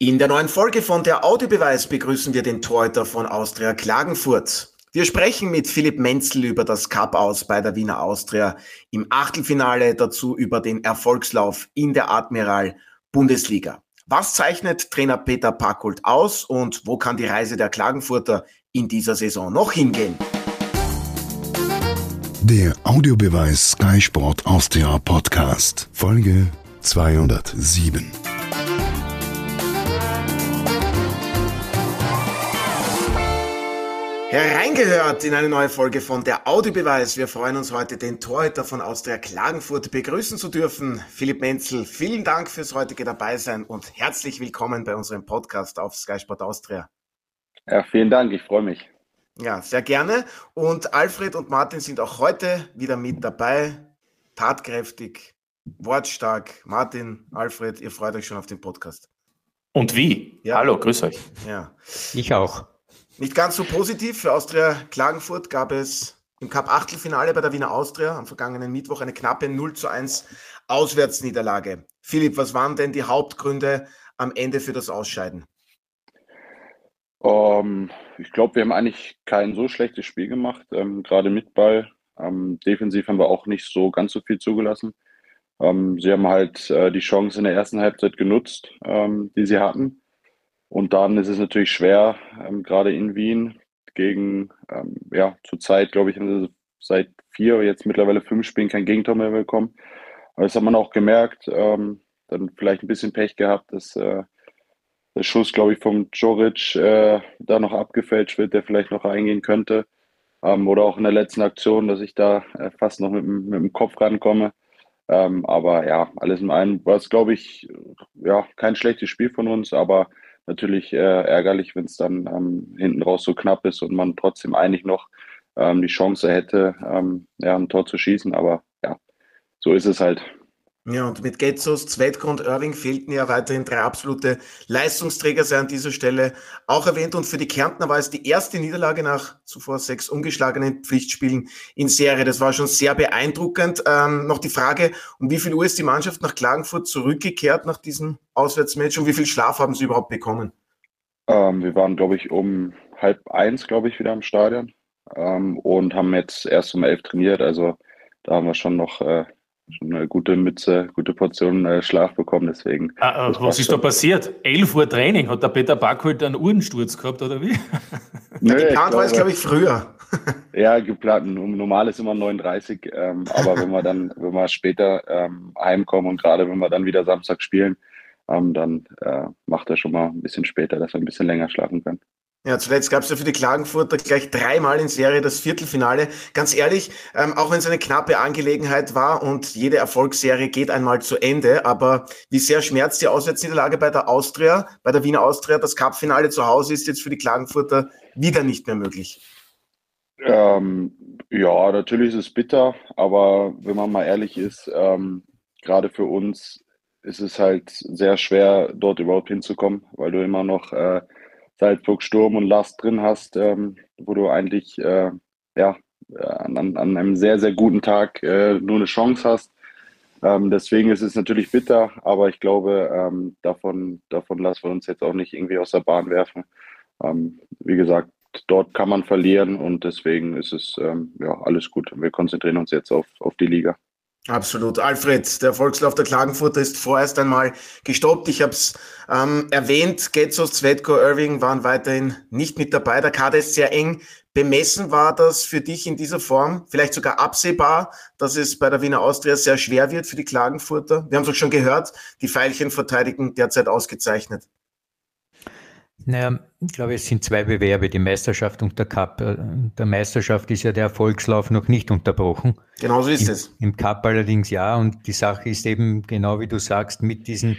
In der neuen Folge von der Audiobeweis begrüßen wir den Torhüter von Austria Klagenfurt. Wir sprechen mit Philipp Menzel über das Cup aus bei der Wiener Austria im Achtelfinale, dazu über den Erfolgslauf in der Admiral Bundesliga. Was zeichnet Trainer Peter Packult aus und wo kann die Reise der Klagenfurter in dieser Saison noch hingehen? Der Audiobeweis Sky Sport Austria Podcast, Folge 207. Hereingehört in eine neue Folge von der Audiobeweis. Wir freuen uns heute, den Torhüter von Austria Klagenfurt begrüßen zu dürfen. Philipp Menzel, vielen Dank fürs heutige Dabeisein und herzlich willkommen bei unserem Podcast auf Sky Sport Austria. Ja, vielen Dank, ich freue mich. Ja, sehr gerne. Und Alfred und Martin sind auch heute wieder mit dabei. Tatkräftig, wortstark. Martin, Alfred, ihr freut euch schon auf den Podcast. Und wie? Ja. Hallo, grüß euch. Ja. Ich auch. Nicht ganz so positiv. Für Austria Klagenfurt gab es im Cup-Achtelfinale bei der Wiener Austria am vergangenen Mittwoch eine knappe 0 zu 1 Auswärtsniederlage. Philipp, was waren denn die Hauptgründe am Ende für das Ausscheiden? Um, ähm, ich glaube, wir haben eigentlich kein so schlechtes Spiel gemacht, ähm, gerade mit Ball. Ähm, defensiv haben wir auch nicht so ganz so viel zugelassen. Ähm, sie haben halt äh, die Chance in der ersten Halbzeit genutzt, ähm, die sie hatten. Und dann ist es natürlich schwer, ähm, gerade in Wien gegen, ähm, ja, zurzeit, glaube ich, haben sie seit vier, jetzt mittlerweile fünf Spielen kein Gegentor mehr bekommen. Aber das hat man auch gemerkt. Ähm, dann vielleicht ein bisschen Pech gehabt, dass äh, der Schuss, glaube ich, vom Joric äh, da noch abgefälscht wird, der vielleicht noch reingehen könnte. Ähm, oder auch in der letzten Aktion, dass ich da äh, fast noch mit, mit, dem Kopf rankomme. Ähm, aber ja, alles in allem war es, glaube ich, ja, kein schlechtes Spiel von uns, aber natürlich äh, ärgerlich, wenn es dann ähm, hinten raus so knapp ist und man trotzdem eigentlich noch ähm, die Chance hätte, ähm, ja, ein Tor zu schießen. Aber ja, so ist es halt. Ja, und mit Getzos, Zweitko und Irving fehlten ja weiterhin drei absolute Leistungsträger, sei an dieser Stelle auch erwähnt. Und für die Kärntner war es die erste Niederlage nach zuvor sechs ungeschlagenen Pflichtspielen in Serie. Das war schon sehr beeindruckend. Ähm, noch die Frage, um wie viel Uhr ist die Mannschaft nach Klagenfurt zurückgekehrt nach diesem Auswärtsmatch und wie viel Schlaf haben sie überhaupt bekommen? Ähm, wir waren, glaube ich, um halb eins, glaube ich, wieder im Stadion ähm, und haben jetzt erst um elf trainiert. Also da haben wir schon noch äh, schon eine gute Mütze, gute Portion äh, Schlaf bekommen. Deswegen. Ah, ah was ist da passiert? 11 Uhr Training. Hat der Peter Backholt einen Uhrensturz gehabt oder wie? Nö, ja, geplant war es, glaube ich, früher. ja, geplant. Normal ist immer 39. Ähm, aber wenn wir dann, wenn wir später ähm, heimkommen und gerade wenn wir dann wieder Samstag spielen, ähm, dann äh, macht er schon mal ein bisschen später, dass er ein bisschen länger schlafen kann. Ja, zuletzt gab es ja für die Klagenfurter gleich dreimal in Serie das Viertelfinale. Ganz ehrlich, ähm, auch wenn es eine knappe Angelegenheit war und jede Erfolgsserie geht einmal zu Ende, aber wie sehr schmerzt die Auswärtsniederlage bei der Austria, bei der Wiener Austria? Das Cupfinale zu Hause ist jetzt für die Klagenfurter wieder nicht mehr möglich. Ähm, ja, natürlich ist es bitter, aber wenn man mal ehrlich ist, ähm, gerade für uns ist es halt sehr schwer, dort überhaupt hinzukommen, weil du immer noch äh, Salzburg Sturm und Last drin hast, ähm, wo du eigentlich äh, ja, an, an, einem sehr, sehr guten Tag äh, nur eine Chance hast. Ähm, deswegen ist es natürlich bitter, aber ich glaube, ähm, davon, davon lassen wir uns jetzt auch nicht irgendwie aus der Bahn werfen. Ähm, wie gesagt, dort kann man verlieren und deswegen ist es ähm, ja alles gut. Wir konzentrieren uns jetzt auf, auf die Liga. Absolut. Alfred, der Erfolgslauf der Klagenfurter ist vorerst einmal gestoppt. Ich habe es ähm, erwähnt, Getzos, Zvetko, Irving waren weiterhin nicht mit dabei. Der Kader ist sehr eng bemessen. War das für dich in dieser Form vielleicht sogar absehbar, dass es bei der Wiener Austria sehr schwer wird für die Klagenfurter? Wir haben es auch schon gehört, die Pfeilchen verteidigen derzeit ausgezeichnet. Naja, ich glaube, es sind zwei Bewerbe, die Meisterschaft und der Cup. Äh, der Meisterschaft ist ja der Erfolgslauf noch nicht unterbrochen. Genau so ist Im, es. Im Cup allerdings ja. Und die Sache ist eben, genau wie du sagst, mit diesem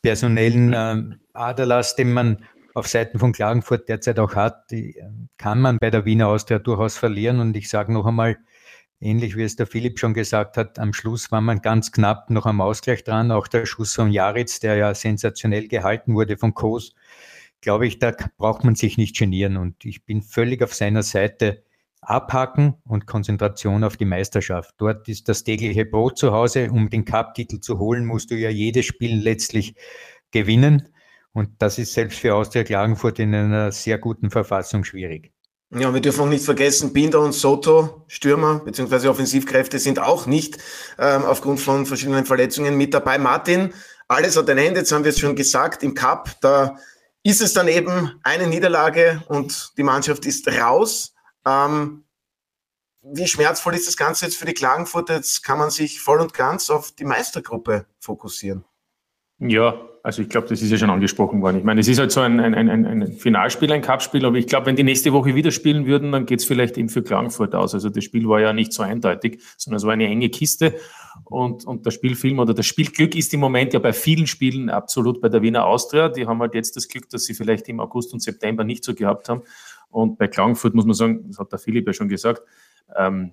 personellen äh, Aderlass, den man auf Seiten von Klagenfurt derzeit auch hat, die, äh, kann man bei der Wiener Austria durchaus verlieren. Und ich sage noch einmal, ähnlich wie es der Philipp schon gesagt hat, am Schluss war man ganz knapp noch am Ausgleich dran. Auch der Schuss von Jaritz, der ja sensationell gehalten wurde von Kos, glaube ich, da braucht man sich nicht genieren. Und ich bin völlig auf seiner Seite. Abhaken und Konzentration auf die Meisterschaft. Dort ist das tägliche Brot zu Hause. Um den Cup-Titel zu holen, musst du ja jedes Spiel letztlich gewinnen. Und das ist selbst für Austria Klagenfurt in einer sehr guten Verfassung schwierig. Ja, wir dürfen auch nicht vergessen, Binder und Soto, Stürmer bzw. Offensivkräfte, sind auch nicht ähm, aufgrund von verschiedenen Verletzungen mit dabei. Martin, alles hat ein Ende, jetzt haben wir es schon gesagt, im Cup, da ist es dann eben eine Niederlage und die Mannschaft ist raus. Ähm, wie schmerzvoll ist das Ganze jetzt für die Klagenfurt? Jetzt kann man sich voll und ganz auf die Meistergruppe fokussieren. Ja, also ich glaube, das ist ja schon angesprochen worden. Ich meine, es ist halt so ein, ein, ein, ein Finalspiel, ein Cupspiel, aber ich glaube, wenn die nächste Woche wieder spielen würden, dann geht es vielleicht eben für Klagenfurt aus. Also das Spiel war ja nicht so eindeutig, sondern es war eine enge Kiste. Und, und der Spielfilm oder das Spielglück ist im Moment ja bei vielen Spielen absolut bei der Wiener Austria. Die haben halt jetzt das Glück, dass sie vielleicht im August und September nicht so gehabt haben. Und bei Klagenfurt muss man sagen, das hat der Philipp ja schon gesagt, ähm,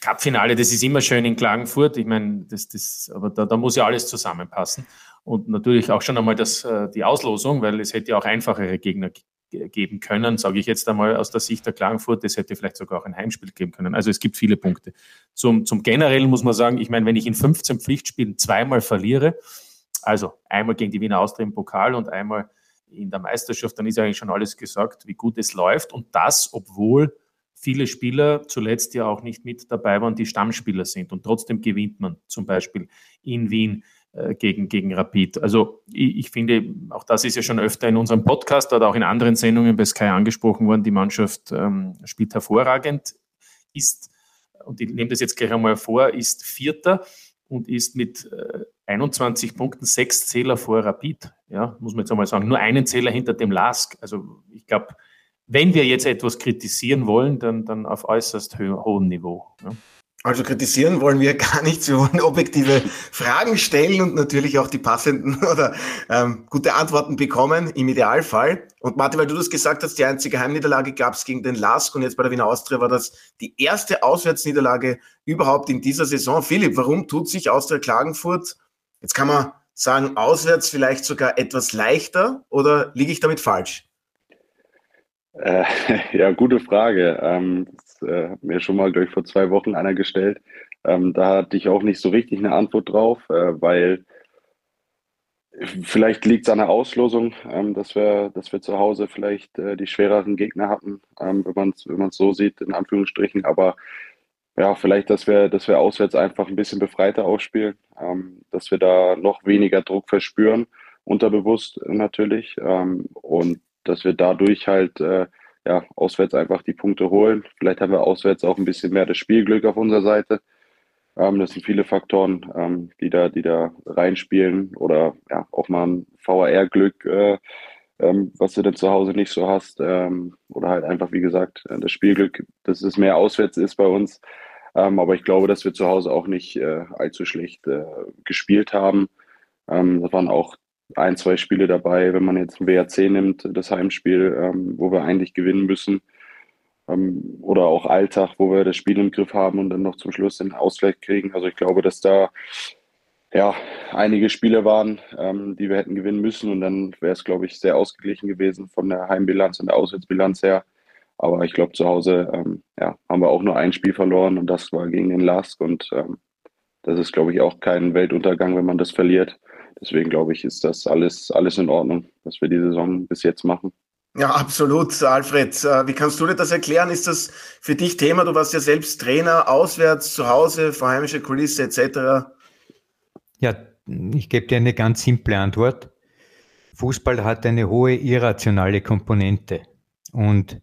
Cup-Finale, das ist immer schön in Klagenfurt. Ich meine, das, das, aber da, da muss ja alles zusammenpassen. Und natürlich auch schon einmal das, äh, die Auslosung, weil es hätte auch einfachere Gegner geben können, sage ich jetzt einmal aus der Sicht der Klagenfurt. Es hätte vielleicht sogar auch ein Heimspiel geben können. Also es gibt viele Punkte. Zum, zum Generellen muss man sagen, ich meine, wenn ich in 15 Pflichtspielen zweimal verliere, also einmal gegen die Wiener Austria im Pokal und einmal in der Meisterschaft, dann ist eigentlich schon alles gesagt, wie gut es läuft. Und das, obwohl viele Spieler zuletzt ja auch nicht mit dabei waren, die Stammspieler sind. Und trotzdem gewinnt man zum Beispiel in Wien gegen, gegen Rapid. Also ich, ich, finde, auch das ist ja schon öfter in unserem Podcast oder auch in anderen Sendungen bei Sky angesprochen worden, die Mannschaft ähm, spielt hervorragend, ist, und ich nehme das jetzt gleich einmal vor, ist Vierter und ist mit äh, 21 Punkten sechs Zähler vor Rapid. Ja, muss man jetzt einmal sagen. Nur einen Zähler hinter dem Lask. Also ich glaube, wenn wir jetzt etwas kritisieren wollen, dann, dann auf äußerst ho hohem Niveau. Ja. Also kritisieren wollen wir gar nicht. Wir wollen objektive Fragen stellen und natürlich auch die passenden oder ähm, gute Antworten bekommen, im Idealfall. Und Martin, weil du das gesagt hast, die einzige Heimniederlage gab es gegen den Lask und jetzt bei der Wiener Austria war das die erste Auswärtsniederlage überhaupt in dieser Saison. Philipp, warum tut sich Austria Klagenfurt, jetzt kann man sagen, auswärts vielleicht sogar etwas leichter oder liege ich damit falsch? Äh, ja, gute Frage. Ähm, äh, mir schon mal, glaube ich, vor zwei Wochen einer gestellt. Ähm, da hatte ich auch nicht so richtig eine Antwort drauf, äh, weil vielleicht liegt es an der Auslosung, ähm, dass, wir, dass wir zu Hause vielleicht äh, die schwereren Gegner hatten, ähm, wenn man es wenn so sieht, in Anführungsstrichen. Aber ja, vielleicht, dass wir, dass wir auswärts einfach ein bisschen befreiter ausspielen, ähm, dass wir da noch weniger Druck verspüren, unterbewusst natürlich. Ähm, und dass wir dadurch halt äh, ja, auswärts einfach die Punkte holen. Vielleicht haben wir auswärts auch ein bisschen mehr das Spielglück auf unserer Seite. Ähm, das sind viele Faktoren, ähm, die, da, die da reinspielen oder ja, auch mal ein VR-Glück, äh, ähm, was du dann zu Hause nicht so hast. Ähm, oder halt einfach, wie gesagt, das Spielglück, dass es mehr auswärts ist bei uns. Ähm, aber ich glaube, dass wir zu Hause auch nicht äh, allzu schlecht äh, gespielt haben. Ähm, das waren auch ein, zwei Spiele dabei, wenn man jetzt WRC nimmt, das Heimspiel, ähm, wo wir eigentlich gewinnen müssen. Ähm, oder auch Alltag, wo wir das Spiel im Griff haben und dann noch zum Schluss den Ausgleich kriegen. Also ich glaube, dass da ja einige Spiele waren, ähm, die wir hätten gewinnen müssen und dann wäre es, glaube ich, sehr ausgeglichen gewesen von der Heimbilanz und der Auswärtsbilanz her. Aber ich glaube, zu Hause ähm, ja, haben wir auch nur ein Spiel verloren und das war gegen den Lask und ähm, das ist, glaube ich, auch kein Weltuntergang, wenn man das verliert. Deswegen glaube ich, ist das alles, alles in Ordnung, was wir die Saison bis jetzt machen. Ja, absolut, Alfred. Äh, wie kannst du dir das erklären? Ist das für dich Thema? Du warst ja selbst Trainer, auswärts, zu Hause, vorheimische Kulisse etc. Ja, ich gebe dir eine ganz simple Antwort. Fußball hat eine hohe irrationale Komponente. Und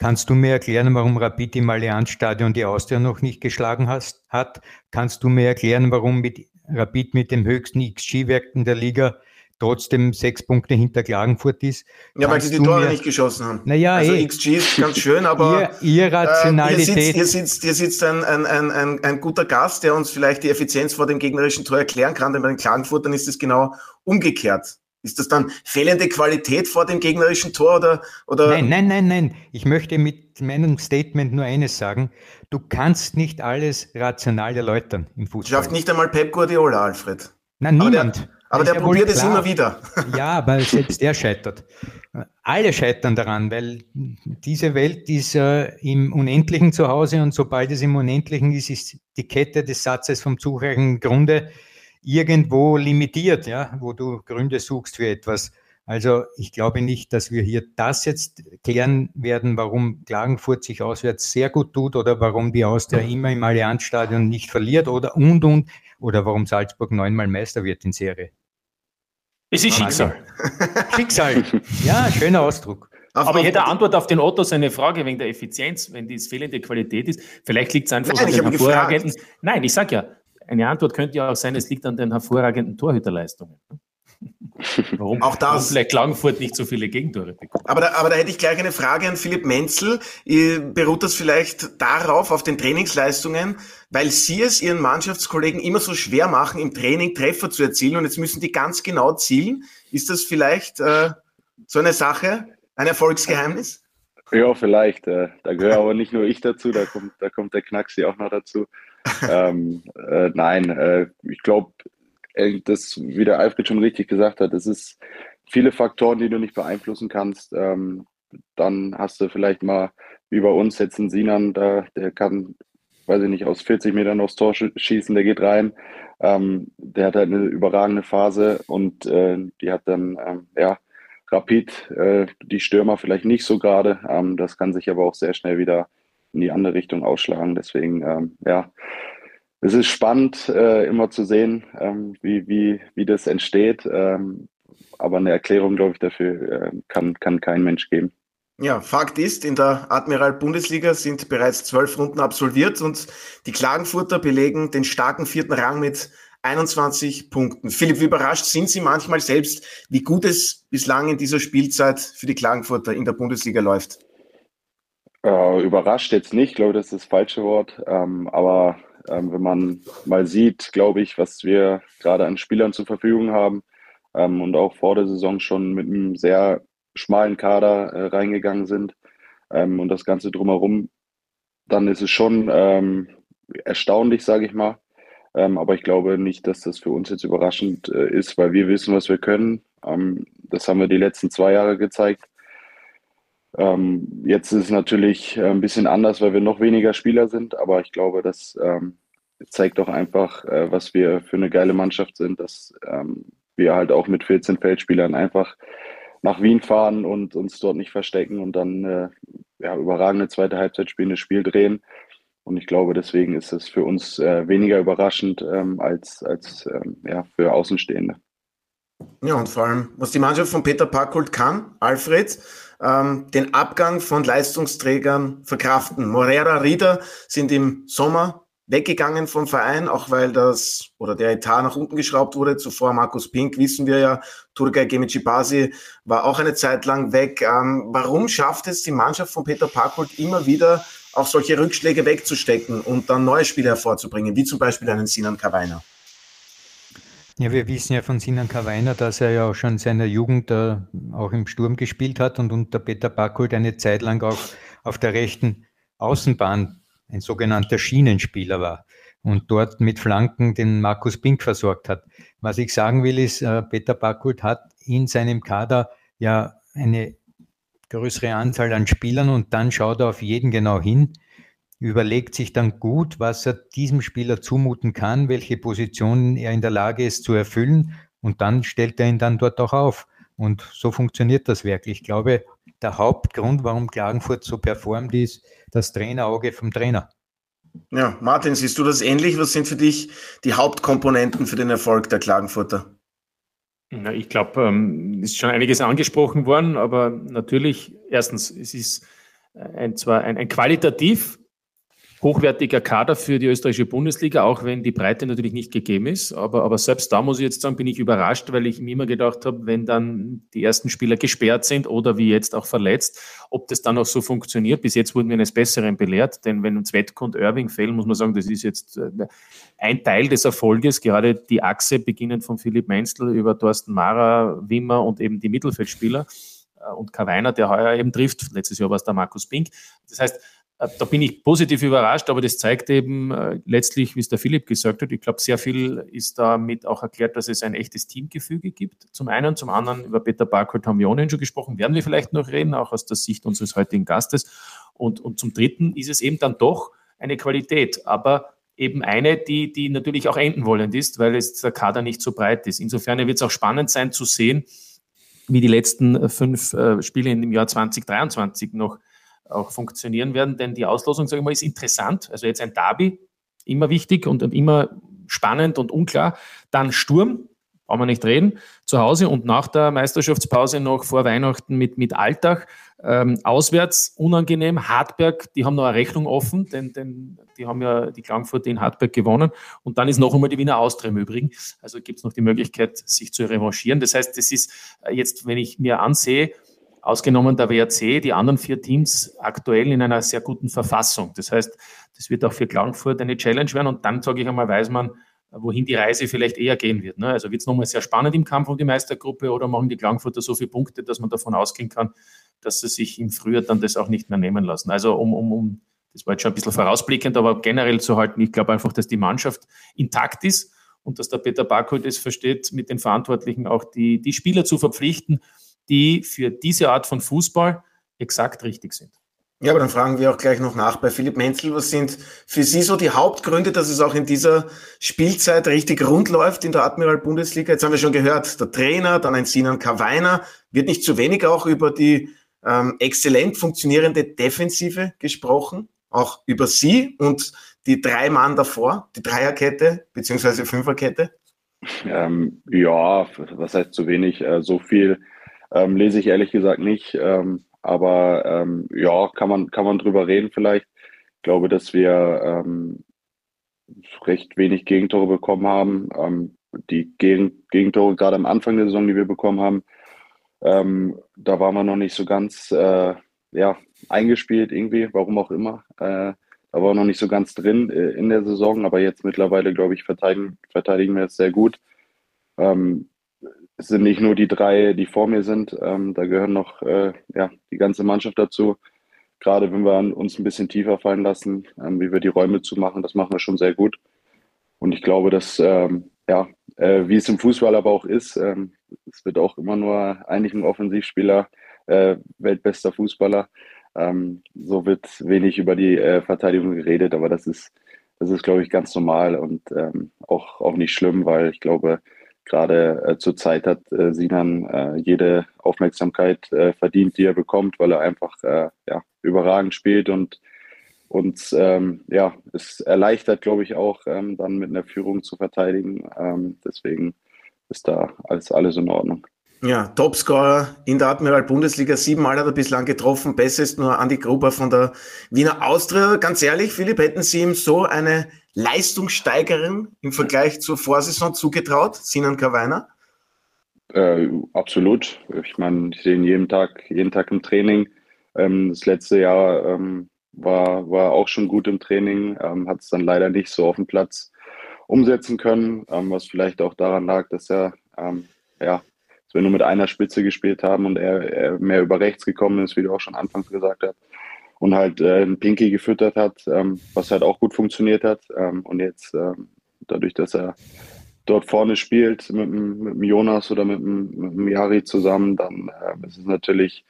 kannst du mir erklären, warum Rapid im Allianzstadion die Austria noch nicht geschlagen hast, hat? Kannst du mir erklären, warum mit Rapid mit dem höchsten XG-Werten der Liga trotzdem sechs Punkte hinter Klagenfurt ist. Ja, weil sie die Tore mir, nicht geschossen haben. Naja, also ey, XG ist ganz schön, aber ihr, Irrationalität. Äh, hier, sitzt, hier, sitzt, hier sitzt ein, ein, ein, ein, guter Gast, der uns vielleicht die Effizienz vor dem gegnerischen Tor erklären kann, denn bei den Klagenfurtern ist es genau umgekehrt. Ist das dann fehlende Qualität vor dem gegnerischen Tor oder, oder? Nein, nein, nein, nein. Ich möchte mit meinem Statement nur eines sagen. Du kannst nicht alles rational erläutern im Fußball. Schafft nicht einmal Pep Guardiola, Alfred. Nein, niemand. Aber der, aber der probiert es immer wieder. Ja, aber selbst er scheitert. Alle scheitern daran, weil diese Welt ist äh, im Unendlichen zu Hause und sobald es im Unendlichen ist, ist die Kette des Satzes vom zureichenden Grunde irgendwo limitiert, ja, wo du Gründe suchst für etwas. Also ich glaube nicht, dass wir hier das jetzt klären werden, warum Klagenfurt sich auswärts sehr gut tut oder warum die Austria immer im Allianzstadion nicht verliert oder und und oder warum Salzburg neunmal Meister wird in Serie. Es ist Schicksal. Schicksal. Ja, schöner Ausdruck. Aber ich hätte eine Antwort auf den Otto seine Frage wegen der Effizienz, wenn die fehlende Qualität ist. Vielleicht liegt es einfach Nein, an den hervorragenden. Gefragt. Nein, ich sage ja, eine Antwort könnte ja auch sein, es liegt an den hervorragenden Torhüterleistungen. Warum, auch das. Warum vielleicht Klagenfurt nicht so viele Gegentore bekommt. Aber da, aber da hätte ich gleich eine Frage an Philipp Menzel. Beruht das vielleicht darauf, auf den Trainingsleistungen, weil Sie es Ihren Mannschaftskollegen immer so schwer machen, im Training Treffer zu erzielen und jetzt müssen die ganz genau zielen? Ist das vielleicht äh, so eine Sache, ein Erfolgsgeheimnis? Ja, vielleicht. Äh, da gehöre aber nicht nur ich dazu, da kommt, da kommt der Knacksi auch noch dazu. Ähm, äh, nein, äh, ich glaube, äh, das, wie der Alfred schon richtig gesagt hat, es ist viele Faktoren, die du nicht beeinflussen kannst. Ähm, dann hast du vielleicht mal, bei uns jetzt einen Sinan, da, der kann, weiß ich nicht, aus 40 Metern aufs Tor schießen, der geht rein. Ähm, der hat halt eine überragende Phase und äh, die hat dann, ähm, ja, Rapid, äh, die Stürmer vielleicht nicht so gerade. Ähm, das kann sich aber auch sehr schnell wieder in die andere Richtung ausschlagen. Deswegen, ähm, ja, es ist spannend, äh, immer zu sehen, ähm, wie, wie, wie das entsteht. Ähm, aber eine Erklärung, glaube ich, dafür äh, kann, kann kein Mensch geben. Ja, Fakt ist, in der Admiral Bundesliga sind bereits zwölf Runden absolviert und die Klagenfurter belegen den starken vierten Rang mit 21 Punkten. Philipp, wie überrascht sind Sie manchmal selbst, wie gut es bislang in dieser Spielzeit für die Klagenfurter in der Bundesliga läuft? Äh, überrascht jetzt nicht, glaube das ist das falsche Wort. Ähm, aber ähm, wenn man mal sieht, glaube ich, was wir gerade an Spielern zur Verfügung haben ähm, und auch vor der Saison schon mit einem sehr schmalen Kader äh, reingegangen sind ähm, und das Ganze drumherum, dann ist es schon ähm, erstaunlich, sage ich mal. Ähm, aber ich glaube nicht, dass das für uns jetzt überraschend äh, ist, weil wir wissen, was wir können. Das haben wir die letzten zwei Jahre gezeigt. Ähm, jetzt ist es natürlich äh, ein bisschen anders, weil wir noch weniger Spieler sind, aber ich glaube, das ähm, zeigt auch einfach, äh, was wir für eine geile Mannschaft sind, dass ähm, wir halt auch mit 14 Feldspielern einfach nach Wien fahren und uns dort nicht verstecken und dann äh, ja, überragende zweite Halbzeit spielen, das Spiel drehen. Und ich glaube, deswegen ist es für uns äh, weniger überraschend ähm, als, als ähm, ja, für Außenstehende. Ja, und vor allem, was die Mannschaft von Peter Packold kann, Alfred, ähm, den Abgang von Leistungsträgern verkraften. Morera, Rieder sind im Sommer weggegangen vom Verein, auch weil das oder der Etat nach unten geschraubt wurde. Zuvor Markus Pink, wissen wir ja, Turgay Gemicibasi war auch eine Zeit lang weg. Ähm, warum schafft es die Mannschaft von Peter Packold immer wieder, auch solche Rückschläge wegzustecken und dann neue Spiele hervorzubringen, wie zum Beispiel einen Sinan Kawainer? Ja, wir wissen ja von Sinan Kawainer, dass er ja auch schon in seiner Jugend äh, auch im Sturm gespielt hat und unter Peter Backholt eine Zeit lang auch auf der rechten Außenbahn ein sogenannter Schienenspieler war und dort mit Flanken den Markus Pink versorgt hat. Was ich sagen will, ist, äh, Peter Backholt hat in seinem Kader ja eine größere Anzahl an Spielern und dann schaut er auf jeden genau hin überlegt sich dann gut, was er diesem Spieler zumuten kann, welche Positionen er in der Lage ist zu erfüllen und dann stellt er ihn dann dort auch auf. Und so funktioniert das wirklich. Ich glaube, der Hauptgrund, warum Klagenfurt so performt, ist das Trainerauge vom Trainer. Ja, Martin, siehst du das ähnlich? Was sind für dich die Hauptkomponenten für den Erfolg der Klagenfurter? Na, ich glaube, ähm, ist schon einiges angesprochen worden, aber natürlich, erstens, es ist ein, zwar ein, ein qualitativ hochwertiger Kader für die österreichische Bundesliga, auch wenn die Breite natürlich nicht gegeben ist. Aber, aber selbst da muss ich jetzt sagen, bin ich überrascht, weil ich mir immer gedacht habe, wenn dann die ersten Spieler gesperrt sind oder wie jetzt auch verletzt, ob das dann auch so funktioniert. Bis jetzt wurden wir eines Besseren belehrt, denn wenn uns Wettko und Irving fehlen, muss man sagen, das ist jetzt äh, ein Teil des Erfolges, gerade die Achse beginnend von Philipp Meinzl über Thorsten Mara, Wimmer und eben die Mittelfeldspieler äh, und Karweiner, der heuer eben trifft. Letztes Jahr war es der Markus Pink. Das heißt, da bin ich positiv überrascht, aber das zeigt eben äh, letztlich, wie es der Philipp gesagt hat, ich glaube, sehr viel ist damit auch erklärt, dass es ein echtes Teamgefüge gibt. Zum einen, zum anderen, über Peter Barkholt haben wir ohnehin schon gesprochen, werden wir vielleicht noch reden, auch aus der Sicht unseres heutigen Gastes. Und, und zum dritten ist es eben dann doch eine Qualität, aber eben eine, die, die natürlich auch enden wollend ist, weil es der Kader nicht so breit ist. Insofern wird es auch spannend sein zu sehen, wie die letzten fünf äh, Spiele im Jahr 2023 noch auch funktionieren werden, denn die Auslosung, sage ich mal, ist interessant. Also jetzt ein Derby, immer wichtig und, und immer spannend und unklar. Dann Sturm, brauchen wir nicht reden, zu Hause und nach der Meisterschaftspause noch vor Weihnachten mit, mit Alltag. Ähm, auswärts unangenehm. Hartberg, die haben noch eine Rechnung offen, denn, denn die haben ja die Klangfurte in Hartberg gewonnen. Und dann ist noch einmal die Wiener Austria im Übrigen. Also gibt es noch die Möglichkeit, sich zu revanchieren. Das heißt, das ist äh, jetzt, wenn ich mir ansehe, ausgenommen der WRC, die anderen vier Teams aktuell in einer sehr guten Verfassung. Das heißt, das wird auch für Klagenfurt eine Challenge werden und dann, sage ich einmal, weiß man, wohin die Reise vielleicht eher gehen wird. Ne? Also wird es nochmal sehr spannend im Kampf um die Meistergruppe oder machen die Klagenfurter so viele Punkte, dass man davon ausgehen kann, dass sie sich im Frühjahr dann das auch nicht mehr nehmen lassen. Also um, um, um das war jetzt schon ein bisschen vorausblickend, aber generell zu halten, ich glaube einfach, dass die Mannschaft intakt ist und dass der Peter Barkold es versteht, mit den Verantwortlichen auch die, die Spieler zu verpflichten, die für diese Art von Fußball exakt richtig sind. Ja, aber dann fragen wir auch gleich noch nach bei Philipp Menzel. Was sind für Sie so die Hauptgründe, dass es auch in dieser Spielzeit richtig rund läuft in der Admiral Bundesliga? Jetzt haben wir schon gehört, der Trainer, dann ein Sinan Kawainer. Wird nicht zu wenig auch über die ähm, exzellent funktionierende Defensive gesprochen? Auch über Sie und die drei Mann davor, die Dreierkette beziehungsweise Fünferkette? Ähm, ja, was heißt zu wenig? Äh, so viel ähm, lese ich ehrlich gesagt nicht. Ähm, aber ähm, ja, kann man, kann man drüber reden vielleicht. Ich glaube, dass wir ähm, recht wenig Gegentore bekommen haben. Ähm, die Gegen Gegentore gerade am Anfang der Saison, die wir bekommen haben, ähm, da waren wir noch nicht so ganz äh, ja, eingespielt irgendwie, warum auch immer. Äh, da war noch nicht so ganz drin äh, in der Saison, aber jetzt mittlerweile, glaube ich, verteidigen, verteidigen wir es sehr gut. Ähm, es sind nicht nur die drei, die vor mir sind, ähm, da gehören noch äh, ja, die ganze Mannschaft dazu. Gerade wenn wir uns ein bisschen tiefer fallen lassen, ähm, wie wir die Räume zumachen, das machen wir schon sehr gut. Und ich glaube, dass, ähm, ja, äh, wie es im Fußball aber auch ist, ähm, es wird auch immer nur eigentlich ein Offensivspieler, äh, weltbester Fußballer. Ähm, so wird wenig über die äh, Verteidigung geredet, aber das ist, das ist, glaube ich, ganz normal und ähm, auch, auch nicht schlimm, weil ich glaube, gerade äh, zur Zeit hat äh, Sinan äh, jede Aufmerksamkeit äh, verdient, die er bekommt, weil er einfach äh, ja, überragend spielt und uns ähm, ja, es erleichtert, glaube ich, auch ähm, dann mit einer Führung zu verteidigen. Ähm, deswegen ist da alles, alles in Ordnung. Ja, Topscorer in der Admiral Bundesliga. Siebenmal hat er bislang getroffen. Besser ist nur Andi Gruber von der Wiener Austria. Ganz ehrlich, Philipp, hätten Sie ihm so eine Leistungssteigerin im Vergleich zur Vorsaison zugetraut? Sinan Kawainer? Äh, absolut. Ich meine, ich sehe ihn jeden Tag, jeden Tag im Training. Ähm, das letzte Jahr ähm, war, war auch schon gut im Training, ähm, hat es dann leider nicht so auf dem Platz umsetzen können, ähm, was vielleicht auch daran lag, dass er ähm, ja, dass wir nur mit einer Spitze gespielt haben und er, er mehr über rechts gekommen ist, wie du auch schon anfangs gesagt hast. Und halt äh, Pinky gefüttert hat, ähm, was halt auch gut funktioniert hat. Ähm, und jetzt ähm, dadurch, dass er dort vorne spielt mit, mit dem Jonas oder mit dem, mit dem Jari zusammen, dann äh, ist es natürlich